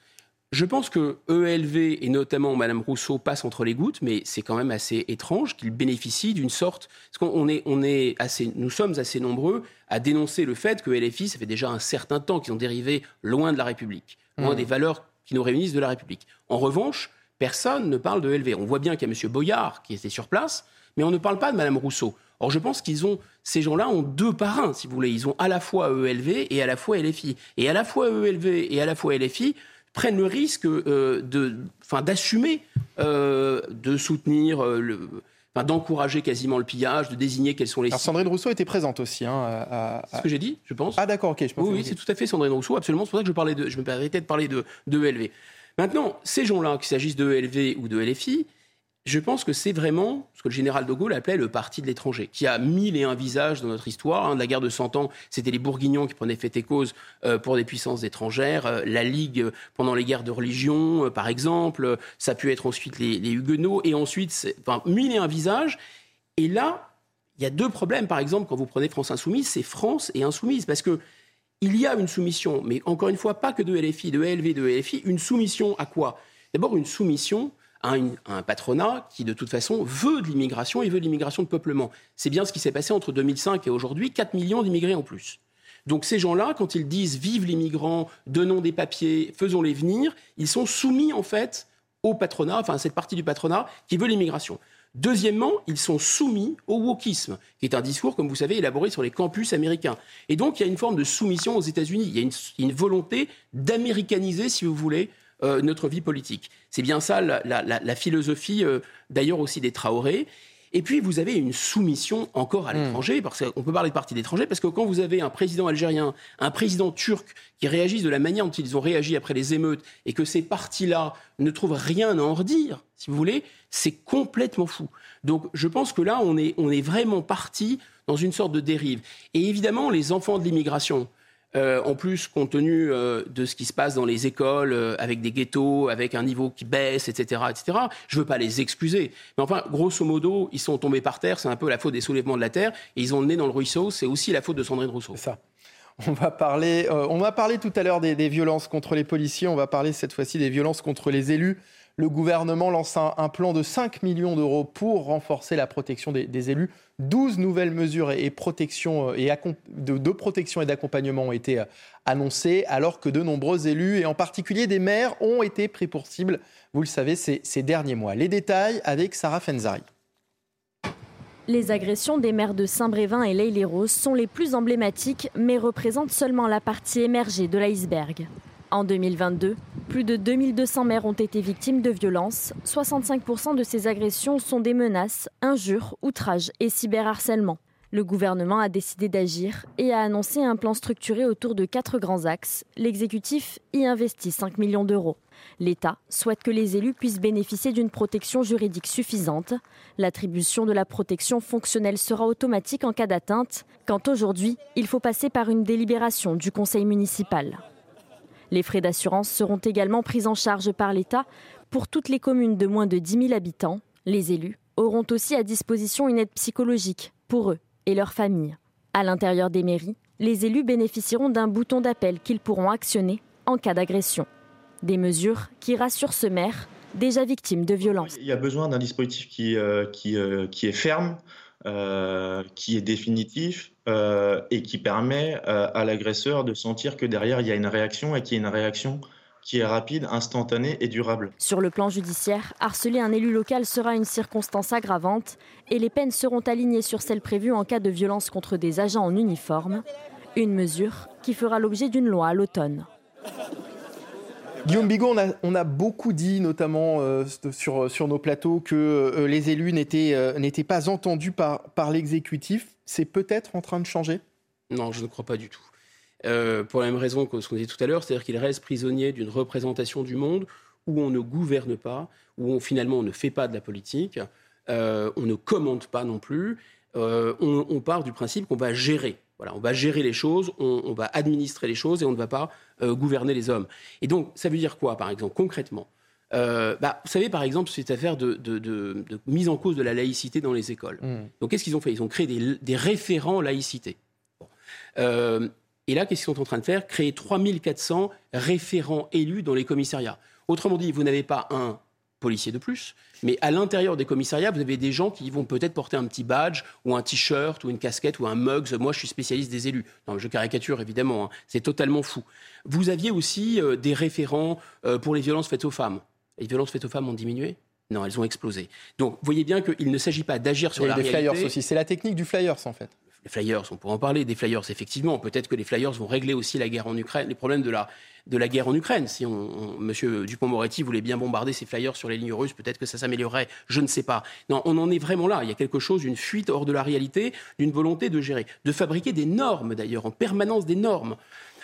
Je pense que ELV et notamment Madame Rousseau passent entre les gouttes, mais c'est quand même assez étrange qu'ils bénéficient d'une sorte. Parce qu'on est, on est assez, nous sommes assez nombreux à dénoncer le fait que LFI, ça fait déjà un certain temps qu'ils ont dérivé loin de la République, loin mmh. des valeurs qui nous réunissent de la République. En revanche, personne ne parle de ELV. On voit bien qu'il y a M. Boyard qui était sur place, mais on ne parle pas de Madame Rousseau. Or, je pense qu'ils ont, ces gens-là ont deux parrains, si vous voulez. Ils ont à la fois ELV et à la fois LFI. Et à la fois ELV et à la fois LFI prennent le risque euh, de, enfin, d'assumer, euh, de soutenir euh, le, d'encourager quasiment le pillage, de désigner quels sont les. Alors Sandrine Rousseau était présente aussi. Hein, C'est ce que j'ai dit, je pense. Ah d'accord, ok. Je pense oui, oui c'est tout à fait Sandrine Rousseau, absolument. C'est pour ça que je, parlais de, je me permettais de parler de, de ELV. Maintenant, ces gens-là, qu'il s'agisse de ELV ou de LFI, je pense que c'est vraiment ce que le général de Gaulle appelait le parti de l'étranger, qui a mille et un visages dans notre histoire. Hein. de la guerre de Cent Ans, c'était les Bourguignons qui prenaient fait et cause euh, pour des puissances étrangères. Euh, la Ligue euh, pendant les guerres de religion, par exemple. Ça a pu être ensuite les, Huguenots. Et ensuite, enfin, mille et un visages. Et là, il y a deux problèmes. Par exemple, quand vous prenez France Insoumise, c'est France et Insoumise. Parce que il y a une soumission, mais encore une fois, pas que de LFI, de LV, de LFI, une soumission à quoi? D'abord, une soumission un, patronat qui, de toute façon, veut de l'immigration et veut de l'immigration de peuplement. C'est bien ce qui s'est passé entre 2005 et aujourd'hui, 4 millions d'immigrés en plus. Donc ces gens-là, quand ils disent vive les migrants, donnons des papiers, faisons-les venir, ils sont soumis en fait au patronat, enfin à cette partie du patronat qui veut l'immigration. Deuxièmement, ils sont soumis au wokisme, qui est un discours, comme vous savez, élaboré sur les campus américains. Et donc il y a une forme de soumission aux États-Unis. Il y a une volonté d'américaniser, si vous voulez, euh, notre vie politique. C'est bien ça la, philosophie, euh, d'ailleurs aussi des Traoré. Et puis, vous avez une soumission encore à hmm. l'étranger, parce qu'on peut parler de parti d'étranger, parce que quand vous avez un président algérien, un président turc qui réagissent de la manière dont ils ont réagi après les émeutes, et que ces partis-là ne trouvent rien à en redire, si vous voulez, c'est complètement fou. Donc, je pense que là, on est, on est vraiment parti dans une sorte de dérive. Et évidemment, les enfants de l'immigration, euh, en plus, compte tenu euh, de ce qui se passe dans les écoles, euh, avec des ghettos, avec un niveau qui baisse, etc., etc., je ne veux pas les excuser. Mais enfin, grosso modo, ils sont tombés par terre, c'est un peu la faute des soulèvements de la terre, et ils ont le nez dans le ruisseau, c'est aussi la faute de Sandrine Rousseau. Ça. On va parler, on va parler tout à l'heure des, violences contre les policiers, on va parler cette fois-ci des violences contre les élus le gouvernement lance un, plan de 5 millions d'euros pour renforcer la protection des, élus. 12 nouvelles mesures euh, de, protection et d'accompagnement ont été euh, annoncées, alors que de nombreux élus, et en particulier des maires, ont été pris pour cible, vous le savez, ces, derniers mois. Les détails avec Sarah Fenzari. Les agressions des maires de Saint-Brévin et l'Aille-les-Roses sont les plus emblématiques, mais représentent seulement la partie émergée de l'iceberg. En 2022, plus de 2200 maires ont été victimes de violences. 65% de ces agressions sont des menaces, injures, outrages et cyberharcèlement. Le gouvernement a décidé d'agir et a annoncé un plan structuré autour de quatre grands axes. L'exécutif y investit 5 millions d'euros. L'État souhaite que les élus puissent bénéficier d'une protection juridique suffisante. L'attribution de la protection fonctionnelle sera automatique en cas d'atteinte, quand aujourd'hui, il faut passer par une délibération du conseil municipal. Les frais d'assurance seront également pris en charge par l'État pour toutes les communes de moins de 10 000 habitants. Les élus auront aussi à disposition une aide psychologique pour eux et leurs familles. À l'intérieur des mairies, les élus bénéficieront d'un bouton d'appel qu'ils pourront actionner en cas d'agression. Des mesures qui rassurent ce maire déjà victime de violences. Il y a besoin d'un dispositif qui, euh, euh, est ferme, euh, qui est définitif euh, et qui permet euh, à l'agresseur de sentir que derrière il y a une réaction et qu'il y a une réaction qui est rapide, instantané et durable. Sur le plan judiciaire, harceler un élu local sera une circonstance aggravante et les peines seront alignées sur celles prévues en cas de violence contre des agents en uniforme. Une mesure qui fera l'objet d'une loi à l'automne. Guillaume Bigot, on a, beaucoup dit, notamment euh, sur, sur, nos plateaux, que euh, les élus euh, n'étaient pas entendus par, par l'exécutif. C'est peut-être en train de changer? Non, je ne crois pas du tout. pour la même raison que ce qu'on disait tout à l'heure, c'est-à-dire qu'ils restent prisonniers d'une représentation du monde où on ne gouverne pas, où on, finalement on ne fait pas de la politique, on ne commente pas non plus. On, on part du principe qu'on va gérer voilà, on va gérer les choses, on, va administrer les choses et on ne va pas euh, gouverner les hommes. Et donc, ça veut dire quoi, par exemple, concrètement? Euh, bah, Vous savez, par exemple, cette affaire de, mise en cause de la laïcité dans les écoles. Mmh. Donc, qu'est-ce qu'ils ont fait? Ils ont créé des, référents laïcité. Euh, et là, qu'est-ce qu'ils sont en train de faire? Créer 3400 référents élus dans les commissariats. Autrement dit, vous n'avez pas un policiers de plus. Mais à l'intérieur des commissariats, vous avez des gens qui vont peut-être porter un petit badge ou un t-shirt ou une casquette ou un mugs. Moi, je suis spécialiste des élus. Non, je caricature évidemment. Hein. C'est totalement fou. Vous aviez aussi euh, des référents euh, pour les violences faites aux femmes. Les violences faites aux femmes ont diminué? Non, elles ont explosé. Donc, vous voyez bien qu'il ne s'agit pas d'agir sur la des réalité. flyers aussi. C'est la technique du flyers, en fait les flyers, on pourrait en parler des flyers, effectivement. Peut-être que les flyers vont régler aussi la guerre en Ukraine, les problèmes de la, de la guerre en Ukraine. Si on, Monsieur Dupont-Moretti voulait bien bombarder ces flyers sur les lignes russes, peut-être que ça s'améliorerait. Je ne sais pas. Non, on en est vraiment là. Il y a quelque chose, une fuite hors de la réalité, d'une volonté de gérer, de fabriquer des normes d'ailleurs, en permanence des normes.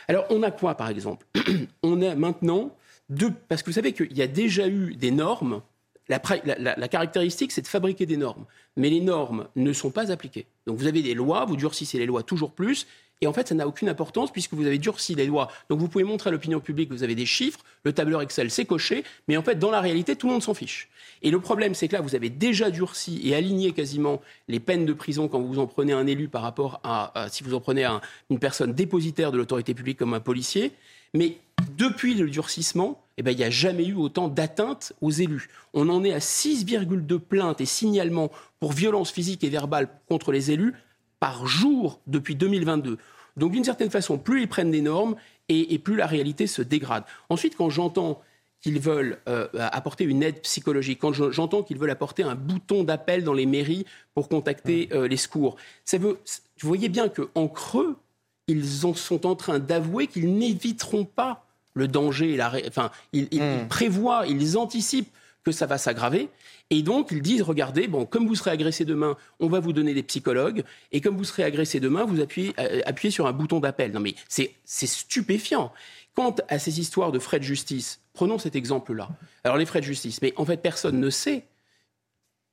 Alors, on a quoi, par exemple? On a maintenant deux, parce que vous savez qu'il y a déjà eu des normes la, caractéristique, c'est de fabriquer des normes. Mais les normes ne sont pas appliquées. Donc vous avez des lois, vous durcissez les lois toujours plus, et en fait, ça n'a aucune importance puisque vous avez durci les lois. Donc vous pouvez montrer à l'opinion publique que vous avez des chiffres, le tableur Excel c'est coché, mais en fait, dans la réalité, tout le monde s'en fiche. Et le problème, c'est que là, vous avez déjà durci et aligné quasiment les peines de prison quand vous en prenez un élu par rapport à, si vous en prenez une personne dépositaire de l'autorité publique comme un policier. Mais depuis le durcissement, eh ben, il n'y a jamais eu autant d'atteintes aux élus. On en est à 6,2 plaintes et signalements pour violences physiques et verbales contre les élus par jour depuis 2022. Donc d'une certaine façon, plus ils prennent des normes et, plus la réalité se dégrade. Ensuite, quand j'entends qu'ils veulent euh, apporter une aide psychologique, quand j'entends qu'ils veulent apporter un bouton d'appel dans les mairies pour contacter euh, les secours, ça veut, vous voyez bien qu'en creux, ils en sont en train d'avouer qu'ils n'éviteront pas le danger. La enfin, ils, hmm. prévoient, ils anticipent que ça va s'aggraver. Et donc, ils disent, regardez, bon, comme vous serez agressé demain, on va vous donner des psychologues. Et comme vous serez agressé demain, vous appuyez, euh, appuyez sur un bouton d'appel. Non, mais c'est stupéfiant. Quant à ces histoires de frais de justice, prenons cet exemple-là. Alors, les frais de justice, mais en fait, personne ne sait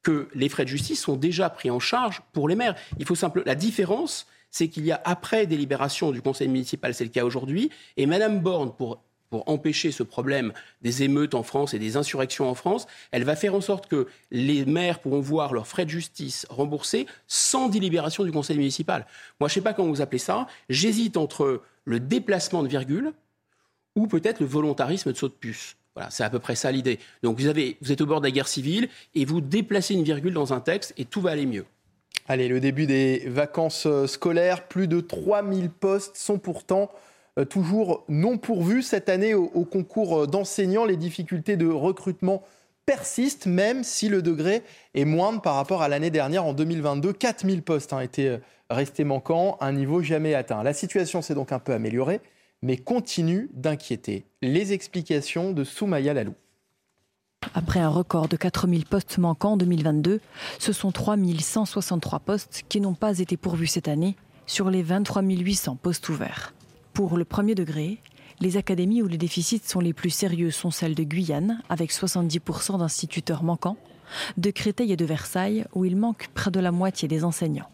que les frais de justice sont déjà pris en charge pour les maires. Il faut simplement. La différence, c'est qu'il y a après délibération du conseil municipal, c'est le cas aujourd'hui, et Madame Borne, pour pour empêcher ce problème des émeutes en France et des insurrections en France, elle va faire en sorte que les maires pourront voir leurs frais de justice remboursés sans délibération du conseil municipal. Moi, je ne sais pas comment vous appelez ça. J'hésite entre le déplacement de virgule ou peut-être le volontarisme de saut de puce. Voilà, c'est à peu près ça l'idée. Donc vous, avez, vous êtes au bord de la guerre civile et vous déplacez une virgule dans un texte et tout va aller mieux. Allez, le début des vacances euh, scolaires, plus de 3000 postes sont pourtant toujours non pourvus cette année au, concours d'enseignants. Les difficultés de recrutement persistent, même si le degré est moindre par rapport à l'année dernière en 2022. 4000 postes ont été euh, restés manquants, un niveau jamais atteint. La situation s'est donc un peu améliorée, mais continue d'inquiéter. Les explications de Soumaya Lalou. Après un record de 4000 postes manquants en 2022, ce sont 3163 postes qui n'ont pas été pourvus cette année sur les 23 800 postes ouverts. Pour le premier degré, les académies où les déficits sont les plus sérieux sont celles de Guyane, avec 70% d'instituteurs manquants, de Créteil et de Versailles, où il manque près de la moitié des enseignants.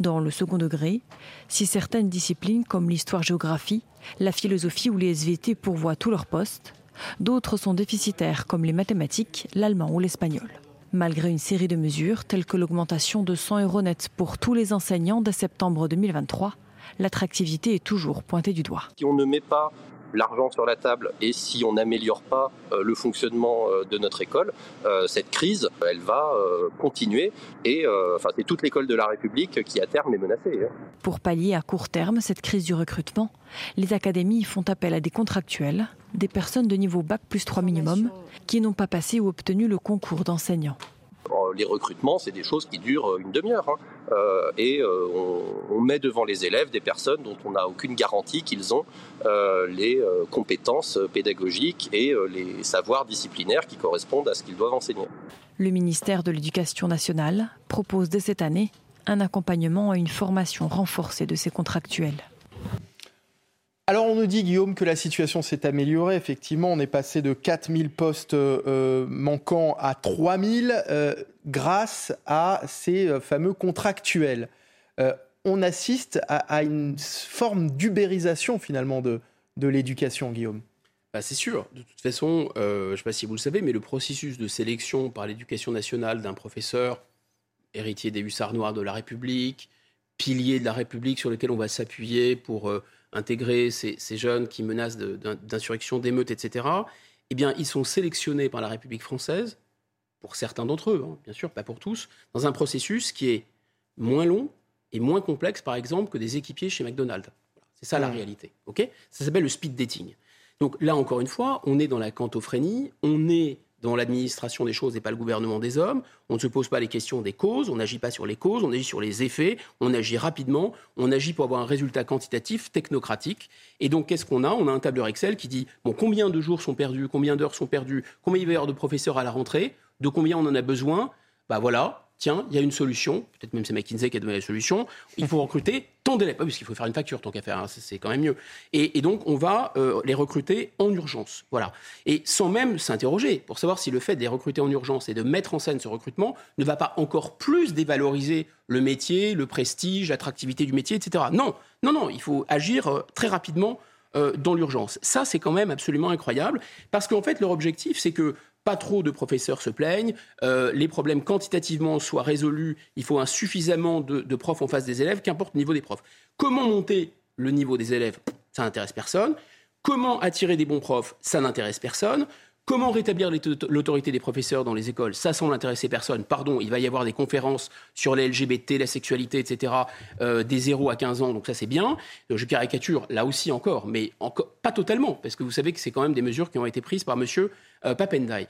Dans le second degré, si certaines disciplines comme l'histoire-géographie, la philosophie ou les SVT pourvoient tous leurs postes, D'autres sont déficitaires comme les mathématiques, l'allemand ou l'espagnol. Malgré une série de mesures telles que l'augmentation de 100 euros net pour tous les enseignants dès septembre 2023, l'attractivité est toujours pointée du doigt. Si on ne met pas l'argent sur la table et si on n'améliore pas le fonctionnement de notre école, cette crise, elle va continuer. Et enfin, c'est toute l'école de la République qui à terme est menacée. Hein. Pour pallier à court terme cette crise du recrutement, les académies font appel à des contractuels, des personnes de niveau bac plus 3 minimum, qui n'ont pas passé ou obtenu le concours d'enseignant. Euh, les recrutements, c'est des choses qui durent une demi-heure. Hein. Euh, et euh, on, met devant les élèves des personnes dont on n'a aucune garantie qu'ils ont les compétences pédagogiques et les savoirs disciplinaires qui correspondent à ce qu'ils doivent enseigner. Le ministère de l'Éducation nationale propose dès cette année un accompagnement et une formation renforcée de ces contractuels. Alors on nous dit, Guillaume, que la situation s'est améliorée. Effectivement, on est passé de 4000 postes euh, manquants à 3000 euh, grâce à ces euh, fameux contractuels. on assiste à, une forme d'ubérisation finalement de, de l'éducation, Guillaume. Bah, c'est sûr. De toute façon, je ne sais pas si vous le savez, mais le processus de sélection par l'éducation nationale d'un professeur, héritier des hussards noirs de la République, pilier de la République sur lequel on va s'appuyer pour intégrer ces, jeunes qui menacent d'insurrection, d'émeutes, etc., eh bien, ils sont sélectionnés par la République française, pour certains d'entre eux, hein, bien sûr, pas pour tous, dans un processus qui est moins long et moins complexe, par exemple, que des équipiers chez McDonald's. C'est ça la réalité. ok? Ça s'appelle le speed dating. Donc là, encore une fois, on est dans la cantophrénie, on est dans l'administration des choses et pas le gouvernement des hommes. On ne se pose pas les questions des causes, on n'agit pas sur les causes, on agit sur les effets, on agit rapidement, on agit pour avoir un résultat quantitatif, technocratique. Et donc, qu'est-ce qu'on a? On a un tableur Excel qui dit combien de jours sont perdus, combien d'heures sont perdues, combien il va y avoir de professeurs à la rentrée, de combien on en a besoin? Bah voilà, tiens, il y a une solution, peut-être même c'est McKinsey qui a donné la solution, il faut recruter tant d'élèves, parce qu'il faut faire une facture tant qu'à faire, hein, c'est quand même mieux. Et, donc on va euh, les recruter en urgence, voilà. Et sans même s'interroger pour savoir si le fait de les recruter en urgence et de mettre en scène ce recrutement ne va pas encore plus dévaloriser le métier, le prestige, l'attractivité du métier, etc. Non, non, non, il faut agir euh, très rapidement euh, dans l'urgence. Ça, c'est quand même absolument incroyable, parce qu'en fait, leur objectif, c'est que pas trop de professeurs se plaignent, euh, les problèmes quantitativement soient résolus, il faut un suffisamment de, profs en face des élèves, qu'importe le niveau des profs. Comment monter le niveau des élèves? Ça n'intéresse personne. Comment attirer des bons profs? Ça n'intéresse personne. Comment rétablir l'autorité des professeurs dans les écoles? Ça semble intéresser personne. Pardon, il va y avoir des conférences sur les LGBT, la sexualité, etc., euh, des 0 à 15 ans, donc ça c'est bien. Euh, je caricature là aussi encore, mais pas totalement, parce que vous savez que c'est quand même des mesures qui ont été prises par M. Euh, Papendai.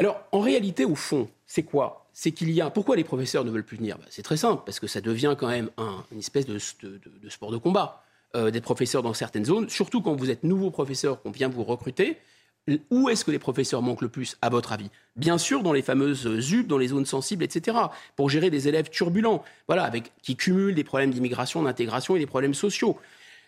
Alors, en réalité, au fond, c'est quoi? C'est qu'il y a. Pourquoi les professeurs ne veulent plus venir? Bah, C'est très simple, parce que ça devient quand même une espèce de, sport de combat. des professeurs dans certaines zones, surtout quand vous êtes nouveau professeur, qu'on vient vous recruter, où est-ce que les professeurs manquent le plus, à votre avis? Bien sûr, dans les fameuses ZUP, dans les zones sensibles, etc., pour gérer des élèves turbulents, voilà, avec, qui cumulent des problèmes d'immigration, d'intégration et des problèmes sociaux.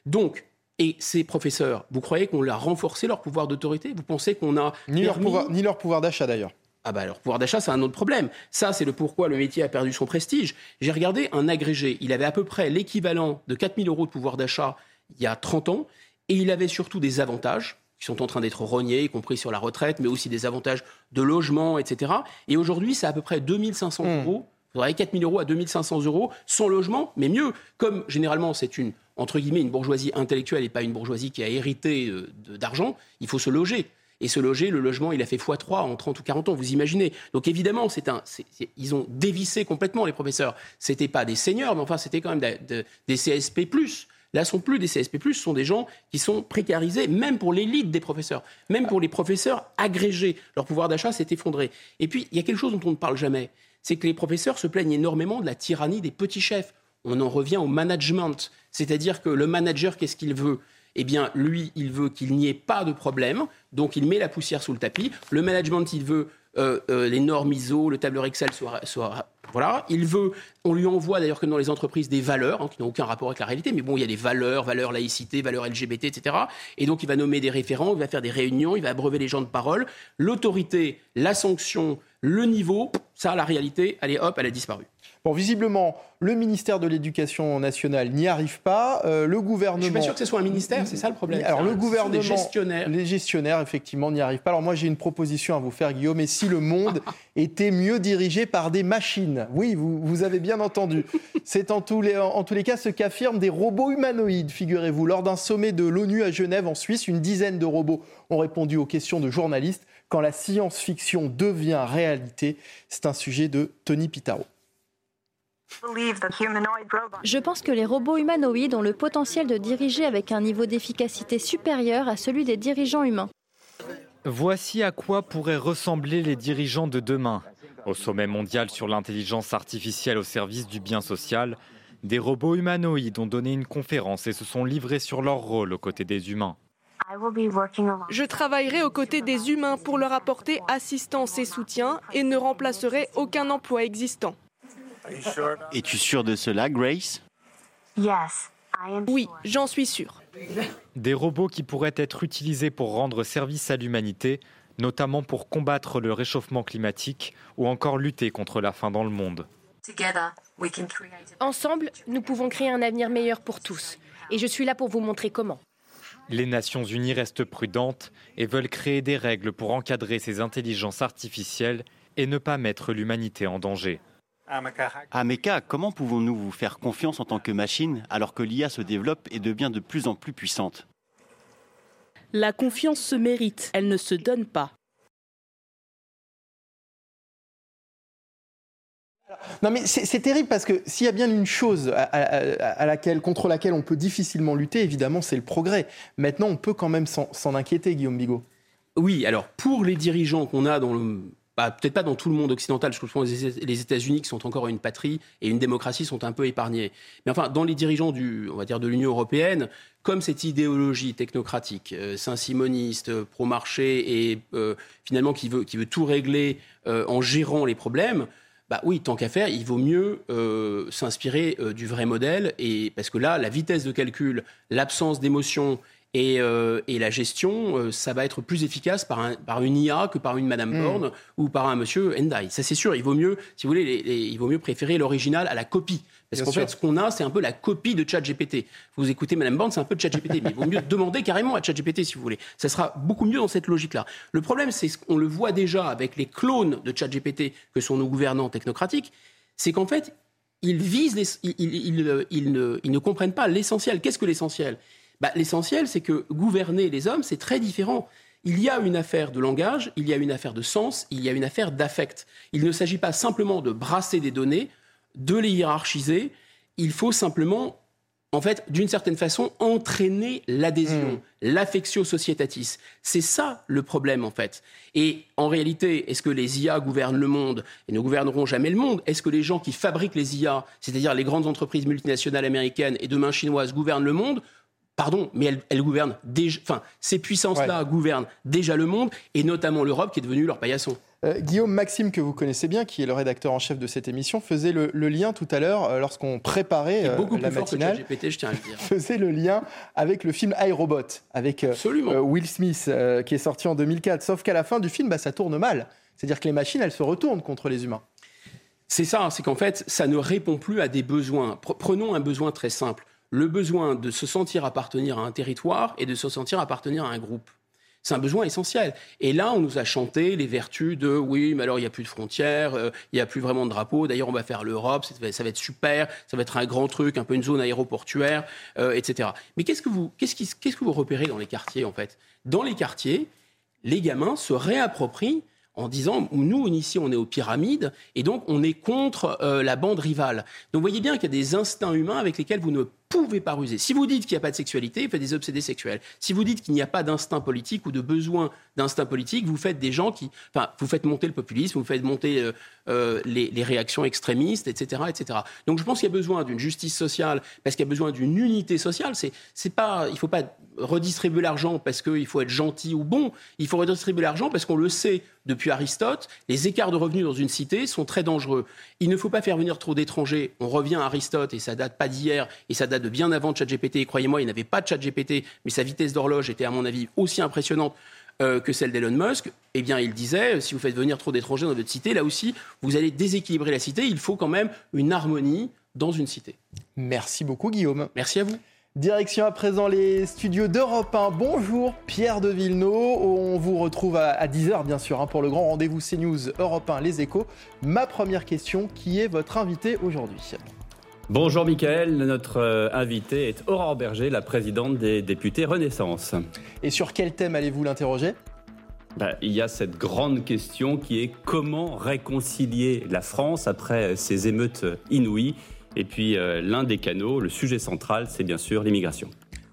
Donc, et ces professeurs, vous croyez qu'on a renforcé leur pouvoir d'autorité? Vous pensez qu'on a... Ni, leur pouvoir, ni leur pouvoir d'achat d'ailleurs. Ah bah leur pouvoir d'achat, c'est un autre problème. Ça, c'est le pourquoi le métier a perdu son prestige. J'ai regardé un agrégé. Il avait à peu près l'équivalent de 4000 euros de pouvoir d'achat il y a 30 ans. Et il avait surtout des avantages qui sont en train d'être rognés, y compris sur la retraite, mais aussi des avantages de logement, etc. Et aujourd'hui, c'est à peu près 2500 mmh. euros. Vous aurez 4000 euros à 2500 euros sans logement, mais mieux. Comme généralement, c'est une, entre guillemets, une bourgeoisie intellectuelle et pas une bourgeoisie qui a hérité euh, d'argent, il faut se loger. Et se loger, le logement, il a fait x3 en 30 ou 40 ans, vous imaginez. Donc évidemment, c'est un, ils ont dévissé complètement les professeurs. C'était pas des seigneurs, mais enfin, c'était quand même des CSP+. Là, sont plus des CSP+, ce sont des gens qui sont précarisés, même pour l'élite des professeurs, même pour les professeurs agrégés. Leur pouvoir d'achat s'est effondré. Et puis, il y a quelque chose dont on ne parle jamais, c'est que les professeurs se plaignent énormément de la tyrannie des petits chefs. On en revient au management, c'est-à-dire que le manager, qu'est-ce qu'il veut? Eh bien, lui, il veut qu'il n'y ait pas de problème, donc il met la poussière sous le tapis. Le management, il veut euh, euh, les normes ISO, le tableur Excel soit, soit voilà, il veut, on lui envoie d'ailleurs que dans les entreprises des valeurs hein, qui n'ont aucun rapport avec la réalité, mais bon, il y a des valeurs, valeurs laïcité, valeurs LGBT, etc. Et donc il va nommer des référents, il va faire des réunions, il va abreuver les gens de parole. L'autorité, la sanction, Le niveau, ça, la réalité, allez hop, elle a disparu. Bon, visiblement, le ministère de l'Éducation nationale n'y arrive pas. Euh, le gouvernement. Je suis pas sûr que ce soit un ministère, c'est ça le problème. Alors le gouvernement, les gestionnaires, les gestionnaires, effectivement, n'y arrivent pas. Alors moi, j'ai une proposition à vous faire, Guillaume. Et si le monde était mieux dirigé par des machines Oui, vous, vous avez bien entendu. C'est en tous les en tous les cas ce qu'affirment des robots humanoïdes. Figurez-vous, lors d'un sommet de l'ONU à Genève, en Suisse, une dizaine de robots ont répondu aux questions de journalistes quand la science-fiction devient réalité. C'est un sujet de Tony Pitaro. Je pense que les robots humanoïdes ont le potentiel de diriger avec un niveau d'efficacité supérieur à celui des dirigeants humains. Voici à quoi pourraient ressembler les dirigeants de demain. Au sommet mondial sur l'intelligence artificielle au service du bien social, des robots humanoïdes ont donné une conférence et se sont livrés sur leur rôle aux côtés des humains. Je travaillerai aux côtés des humains pour leur apporter assistance et soutien et ne remplacerai aucun emploi existant. Es-tu sûr de cela, Grace? Oui, j'en suis sûr. Des robots qui pourraient être utilisés pour rendre service à l'humanité, notamment pour combattre le réchauffement climatique ou encore lutter contre la faim dans le monde. Ensemble, nous pouvons créer un avenir meilleur pour tous. Et je suis là pour vous montrer comment. Les Nations Unies restent prudentes et veulent créer des règles pour encadrer ces intelligences artificielles et ne pas mettre l'humanité en danger. Ameka, comment pouvons-nous vous faire confiance en tant que machine alors que l'IA se développe et devient de plus en plus puissante? La confiance se mérite, elle ne se donne pas. Non mais c'est terrible parce que s'il y a bien une chose à, laquelle, contre laquelle on peut difficilement lutter, évidemment, c'est le progrès. Maintenant, on peut quand même s'en inquiéter, Guillaume Bigot. Oui, alors pour les dirigeants qu'on a dans le bah, peut-être pas dans tout le monde occidental, je pense que les États-Unis qui sont encore une patrie et une démocratie sont un peu épargnés. Mais enfin, dans les dirigeants du, on va dire de l'Union européenne, comme cette idéologie technocratique, euh, saint-simoniste, euh, pro-marché et euh, finalement qui veut, qui veut tout régler en gérant les problèmes, bah oui, tant qu'à faire, il vaut mieux s'inspirer du vrai modèle et parce que là, la vitesse de calcul, l'absence d'émotion euh, et, la gestion, euh, ça va être plus efficace par, un, par une IA que par une Madame mm. Borne ou par un Monsieur Endai. Ça, c'est sûr. Il vaut mieux, si vous voulez, il vaut mieux préférer l'original à la copie. Parce qu'en fait, ce qu'on a, c'est un peu la copie de ChatGPT. Vous écoutez Madame Borne, c'est un peu de ChatGPT. mais il vaut mieux demander carrément à ChatGPT, si vous voulez. Ça sera beaucoup mieux dans cette logique-là. Le problème, c'est qu'on le voit déjà avec les clones de ChatGPT que sont nos gouvernants technocratiques, c'est qu'en fait, ils visent, ils, ne, ils ne comprennent pas l'essentiel. Qu'est-ce que l'essentiel? Bah, L'essentiel, c'est que gouverner les hommes, c'est très différent. Il y a une affaire de langage, il y a une affaire de sens, il y a une affaire d'affect. Il ne s'agit pas simplement de brasser des données, de les hiérarchiser, il faut simplement, en fait, d'une certaine façon, entraîner l'adhésion, mmh. l'affectio societatis. C'est ça le problème, en fait. Et en réalité, est-ce que les IA gouvernent le monde et ne gouverneront jamais le monde? Est-ce que les gens qui fabriquent les IA, c'est-à-dire les grandes entreprises multinationales américaines et demain chinoises, gouvernent le monde? Pardon, mais elle, gouverne déjà. Enfin, ces puissances-là gouvernent déjà le monde et notamment l'Europe qui est devenue leur paillasson. Euh, Guillaume Maxime, que vous connaissez bien, qui est le rédacteur en chef de cette émission, faisait le, lien tout à l'heure euh, lorsqu'on préparait euh, beaucoup la plus matinale. Fort que je tiens à le dire. faisait le lien avec le film iRobot, avec Will Smith, qui est sorti en 2004. Sauf qu'à la fin du film, bah, ça tourne mal. C'est-à-dire que les machines, elles se retournent contre les humains. C'est ça, c'est qu'en fait, ça ne répond plus à des besoins. Prenons un besoin très simple le besoin de se sentir appartenir à un territoire et de se sentir appartenir à un groupe. C'est un besoin essentiel. Et là, on nous a chanté les vertus de oui, mais alors il n'y a plus de frontières, euh, il n'y a plus vraiment de drapeau. D'ailleurs, on va faire l'Europe, ça va être super, ça va être un grand truc, un peu une zone aéroportuaire, euh, etc. Mais qu'est-ce que vous, qu'est-ce, qu'est-ce que vous repérez dans les quartiers en fait? Dans les quartiers, les gamins se réapproprient en disant nous ici on est aux pyramides et donc on est contre euh, la bande rivale. Donc vous voyez bien qu'il y a des instincts humains avec lesquels vous ne pouvez pas ruser. Si vous dites qu'il n'y a pas de sexualité, vous faites des obsédés sexuels. Si vous dites qu'il n'y a pas d'instinct politique ou de besoin d'instinct politique, vous faites des gens qui, enfin, vous faites monter le populisme, vous faites monter euh, euh, les, réactions extrémistes, etc., etc. Donc je pense qu'il y a besoin d'une justice sociale parce qu'il y a besoin d'une unité sociale. C'est, c'est pas, il faut pas redistribuer l'argent parce qu'il faut être gentil ou bon. Il faut redistribuer l'argent parce qu'on le sait depuis Aristote, les écarts de revenus dans une cité sont très dangereux. Il ne faut pas faire venir trop d'étrangers. On revient à Aristote et ça date pas d'hier et ça date bien avant ChatGPT. Et croyez-moi, il n'avait pas de ChatGPT, mais sa vitesse d'horloge était à mon avis aussi impressionnante que celle d'Elon Musk. Eh bien, il disait, si vous faites venir trop d'étrangers dans votre cité, là aussi, vous allez déséquilibrer la cité. Il faut quand même une harmonie dans une cité. Merci beaucoup, Guillaume. Merci à vous. Direction à présent les studios d'Europe 1. Bonjour Pierre de Villeneuve. On vous retrouve à 10h bien sûr hein, pour le grand rendez-vous CNews Europe 1 Les Échos. Ma première question, qui est votre invité aujourd'hui? Bonjour Mickaël, notre euh, invité est Aurore Berger, la présidente des députés Renaissance. Et sur quel thème allez-vous l'interroger? Bah, il y a cette grande question qui est comment réconcilier la France après ces émeutes inouïes et puis euh, l'un des canaux, le sujet central, c'est bien sûr l'immigration.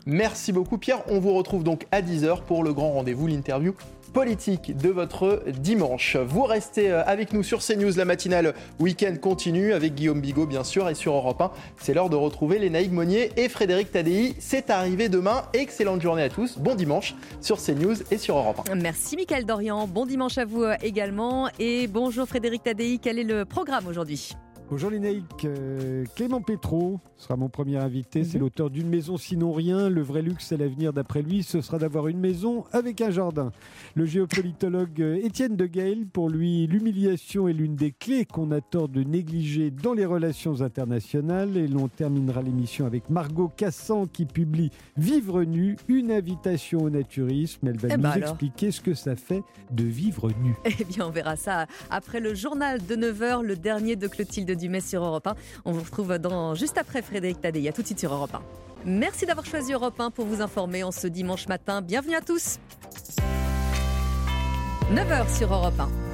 Merci beaucoup Pierre. On vous retrouve donc à 10h pour le grand rendez-vous, l'interview politique de votre dimanche. Vous restez euh, avec nous sur CNews, la matinale week-end continue avec Guillaume Bigot bien sûr et sur Europe 1. C'est l'heure de retrouver Naïg Monnier et Frédéric Tadei. C'est arrivé demain. Excellente journée à tous. Bon dimanche sur CNews et sur Europe 1. Merci Michael Dorian. Bon dimanche à vous euh, également. Et bonjour Frédéric Tadei. Quel est le programme aujourd'hui? Bonjour Lénaïque, euh, Clément Pétro sera mon premier invité. C'est mhm. l'auteur d'une maison sinon rien. Le vrai luxe, c'est l'avenir d'après lui. Ce sera d'avoir une maison avec un jardin. Le géopolitologue euh, Étienne de Gaël, pour lui, l'humiliation est l'une des clés qu'on a tort de négliger dans les relations internationales. Et l'on terminera l'émission avec Margot Cassan qui publie Vivre nu, une invitation au naturisme. Elle va eh nous ben expliquer ce que ça fait de vivre nu. Eh bien, on verra ça après le journal de 9h, le dernier de Clotilde Dumais sur Europe 1. On vous retrouve dans, juste après Frédéric Tadei. À tout de suite sur Europe 1. Merci d'avoir choisi Europe 1 pour vous informer en ce dimanche matin. Bienvenue à tous. 9h sur Europe 1.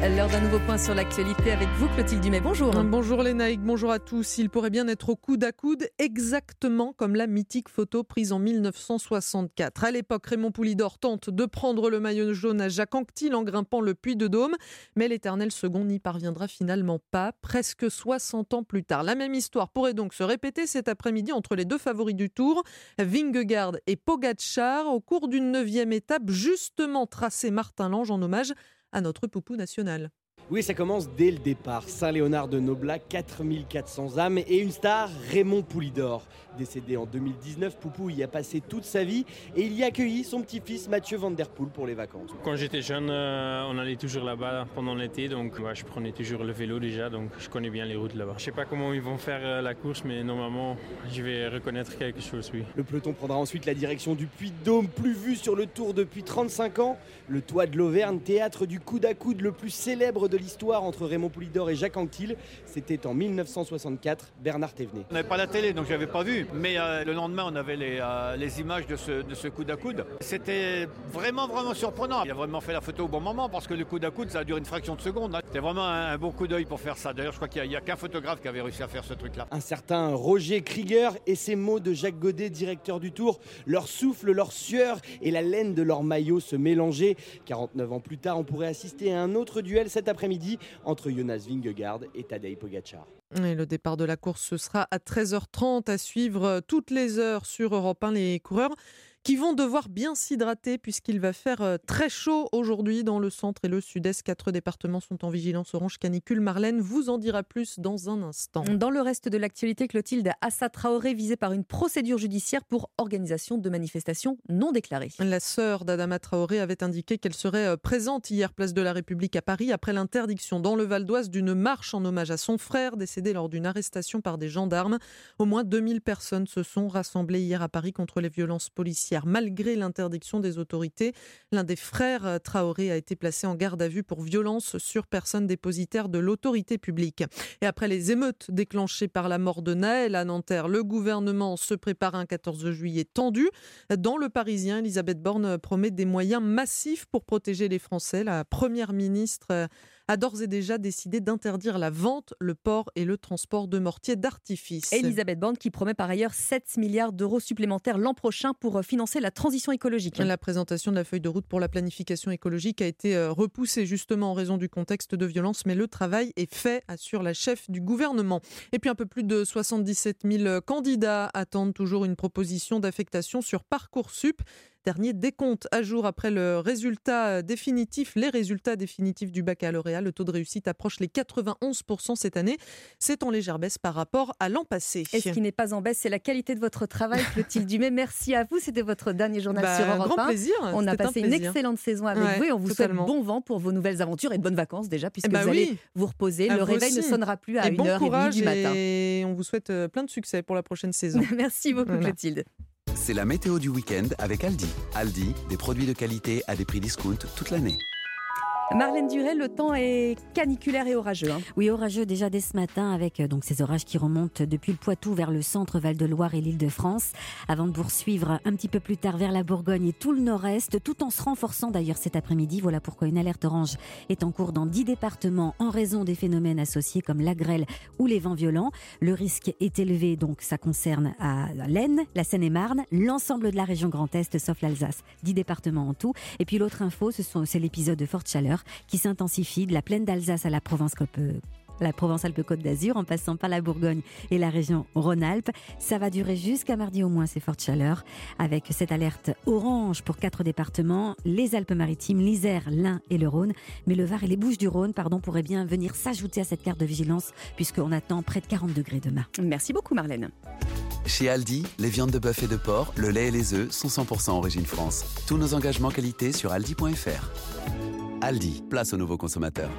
L'heure d'un nouveau point sur l'actualité avec vous, Clotilde Dumais. Bonjour. Bonjour Lénaïque, bonjour à tous. Il pourrait bien être au coude à coude, exactement comme la mythique photo prise en 1964. À l'époque, Raymond Poulidor tente de prendre le maillot jaune à Jacques Anquetil en grimpant le puits de Dôme, mais l'éternel second n'y parviendra finalement pas, presque 60 ans plus tard. La même histoire pourrait donc se répéter cet après-midi entre les deux favoris du Tour, Vingegaard et Pogacar, au cours d'une neuvième étape, justement tracée Martin Lange en hommage à notre poupou national. Oui, ça commence dès le départ. Saint-Léonard de Noblat, 4400 âmes et une star, Raymond Poulidor. Décédé en 2019, Poupou y a passé toute sa vie et il y a accueilli son petit-fils Mathieu Van Der Poel pour les vacances. Quand j'étais jeune, euh, on allait toujours là-bas pendant l'été, donc je prenais toujours le vélo déjà, donc je connais bien les routes là-bas. Je sais pas comment ils vont faire euh, la course, mais normalement, je vais reconnaître quelque chose, oui. Le peloton prendra ensuite la direction du Puy de Dôme, plus vu sur le Tour depuis 35 ans. Le toit de l'Auvergne, théâtre du coude à coude le plus célèbre de l'histoire entre Raymond Poulidor et Jacques Anquetil. C'était en 1964, Bernard Thévenet. On n'avait pas la télé, donc je n'avais pas vu. Mais euh, le lendemain, on avait les, euh, les images de ce, de ce coude. C'était vraiment, vraiment surprenant. Il a vraiment fait la photo au bon moment parce que le coude à coude, ça a duré une fraction de seconde. Hein. C'était vraiment un, bon coup d'œil pour faire ça. D'ailleurs, je crois qu'il n'y a, qu'un photographe qui avait réussi à faire ce truc-là. Un certain Roger Krieger et ces mots de Jacques Godet, directeur du Tour, leur souffle, leur sueur et la laine de leur maillot se mélanger. 49 ans plus tard, on pourrait assister à un autre duel cet après-midi entre Jonas Vingegaard et Tadej Pogacar. Le départ de la course, ce sera à 13h30 à suivre toutes les heures sur Europe 1. Les coureurs qui vont devoir bien s'hydrater puisqu'il va faire euh, très chaud aujourd'hui dans le centre et le sud-est. Quatre départements sont en vigilance orange canicule. Marlène vous en dira plus dans un instant. Dans le reste de l'actualité, Clotilde Assa Traoré visée par une procédure judiciaire pour organisation de manifestations non déclarées. La sœur d'Adama Traoré avait indiqué qu'elle serait euh, présente hier place de la République à Paris après l'interdiction dans le Val d'Oise d'une marche en hommage à son frère décédé lors d'une arrestation par des gendarmes. Au moins 2000 personnes se sont rassemblées hier à Paris contre les violences policières malgré l'interdiction des autorités. L'un des frères euh, Traoré a été placé en garde à vue pour violence sur personne dépositaire de l'autorité publique. Et après les émeutes déclenchées par la mort de Naël à Nanterre, le gouvernement se prépare un 14 juillet tendu. Dans le Parisien, Elisabeth Borne promet des moyens massifs pour protéger les Français. La première ministre euh, a d'ores et déjà décidé d'interdire la vente, le port et le transport de mortiers d'artifice. Elisabeth Borne qui promet par ailleurs 7 milliards d'euros supplémentaires l'an prochain pour euh, financer la transition écologique. La présentation de la feuille de route pour la planification écologique a été euh, repoussée justement en raison du contexte de violence, mais le travail est fait, assure la chef du gouvernement. Et puis un peu plus de 77 000 candidats attendent toujours une proposition d'affectation sur Parcoursup. Dernier décompte à jour après le résultat définitif, les résultats définitifs du baccalauréat. Le taux de réussite approche les 91% cette année. C'est en légère baisse par rapport à l'an passé. Et ce qui n'est pas en baisse, c'est la qualité de votre travail, Clotilde Dumais. Merci à vous. C'était votre dernier journal Bah, sur Europe grand 1. plaisir. On a un passé une excellente saison avec Ouais, vous et on vous totalement. souhaite bon vent pour vos nouvelles aventures et de bonnes vacances déjà, puisque Eh bah vous allez vous reposer. À le vous réveil ne sonnera plus à Et bon 1h30 courage du matin. Et on vous souhaite euh, plein de succès pour la prochaine saison. Merci beaucoup, Voilà. Clotilde. C'est la météo du week-end avec Aldi. Aldi, des produits de qualité à des prix discount toute l'année. Marlène Durel, le temps est caniculaire et orageux. hein. Oui, orageux déjà dès ce matin avec euh, donc ces orages qui remontent depuis le Poitou vers le centre Val-de-Loire et l'Île-de-France, avant de poursuivre un petit peu plus tard vers la Bourgogne et tout le nord-est, tout en se renforçant d'ailleurs cet après-midi. Voilà pourquoi une alerte orange est en cours dans 10 départements en raison des phénomènes associés comme la grêle ou les vents violents. Le risque est élevé, donc ça concerne à l'Aisne, la Seine-et-Marne, l'ensemble de la région Grand Est sauf l'Alsace. 10 départements en tout. Et puis l'autre info, c'est l'épisode de forte chaleur qui s'intensifie de la plaine d'Alsace à la Provence-Alpes-Côte d'Azur, en passant par la Bourgogne et la région Rhône-Alpes. Ça va durer jusqu'à mardi au moins ces fortes chaleurs, avec cette alerte orange pour quatre départements, les Alpes-Maritimes, l'Isère, l'Ain et le Rhône. Mais le Var et les Bouches-du-Rhône, pardon, pourraient bien venir s'ajouter à cette carte de vigilance, puisqu'on attend près de 40 degrés demain. Merci beaucoup, Marlène. Chez Aldi, les viandes de bœuf et de porc, le lait et les œufs sont 100% origine France. Tous nos engagements qualité sur aldi.fr. Aldi, place aux nouveaux consommateurs.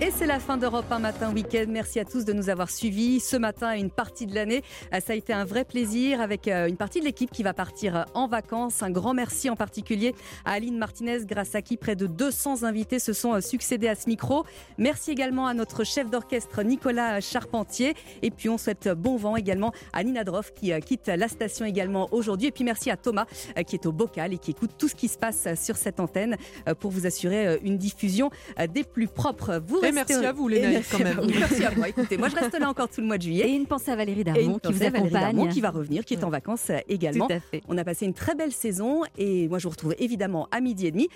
Et c'est la fin d'Europe 1 matin week-end. Merci à tous de nous avoir suivis ce matin et une partie de l'année. Euh, Ça a été un vrai plaisir avec euh, une partie de l'équipe qui va partir euh, en vacances. Un grand merci en particulier à Aline Martinez, grâce à qui près de 200 invités se sont euh, succédés à ce micro. Merci également à notre chef d'orchestre Nicolas Charpentier. Et puis on souhaite bon vent également à Nina Droff qui quitte la station également aujourd'hui. Et puis merci à Thomas qui est au bocal et qui écoute tout ce qui se passe sur cette antenne pour vous assurer euh, une diffusion euh, des plus propres. Vous Et restez- merci à vous, merci quand à même. vous. Merci à moi. Écoutez, moi je reste là encore tout le mois de juillet. Et une pensée à Valérie Darmon qui vous accompagne. Darmon qui va revenir, qui est en vacances euh, également. Tout à fait. On a passé une très belle saison et moi je vous retrouve évidemment à midi et demi.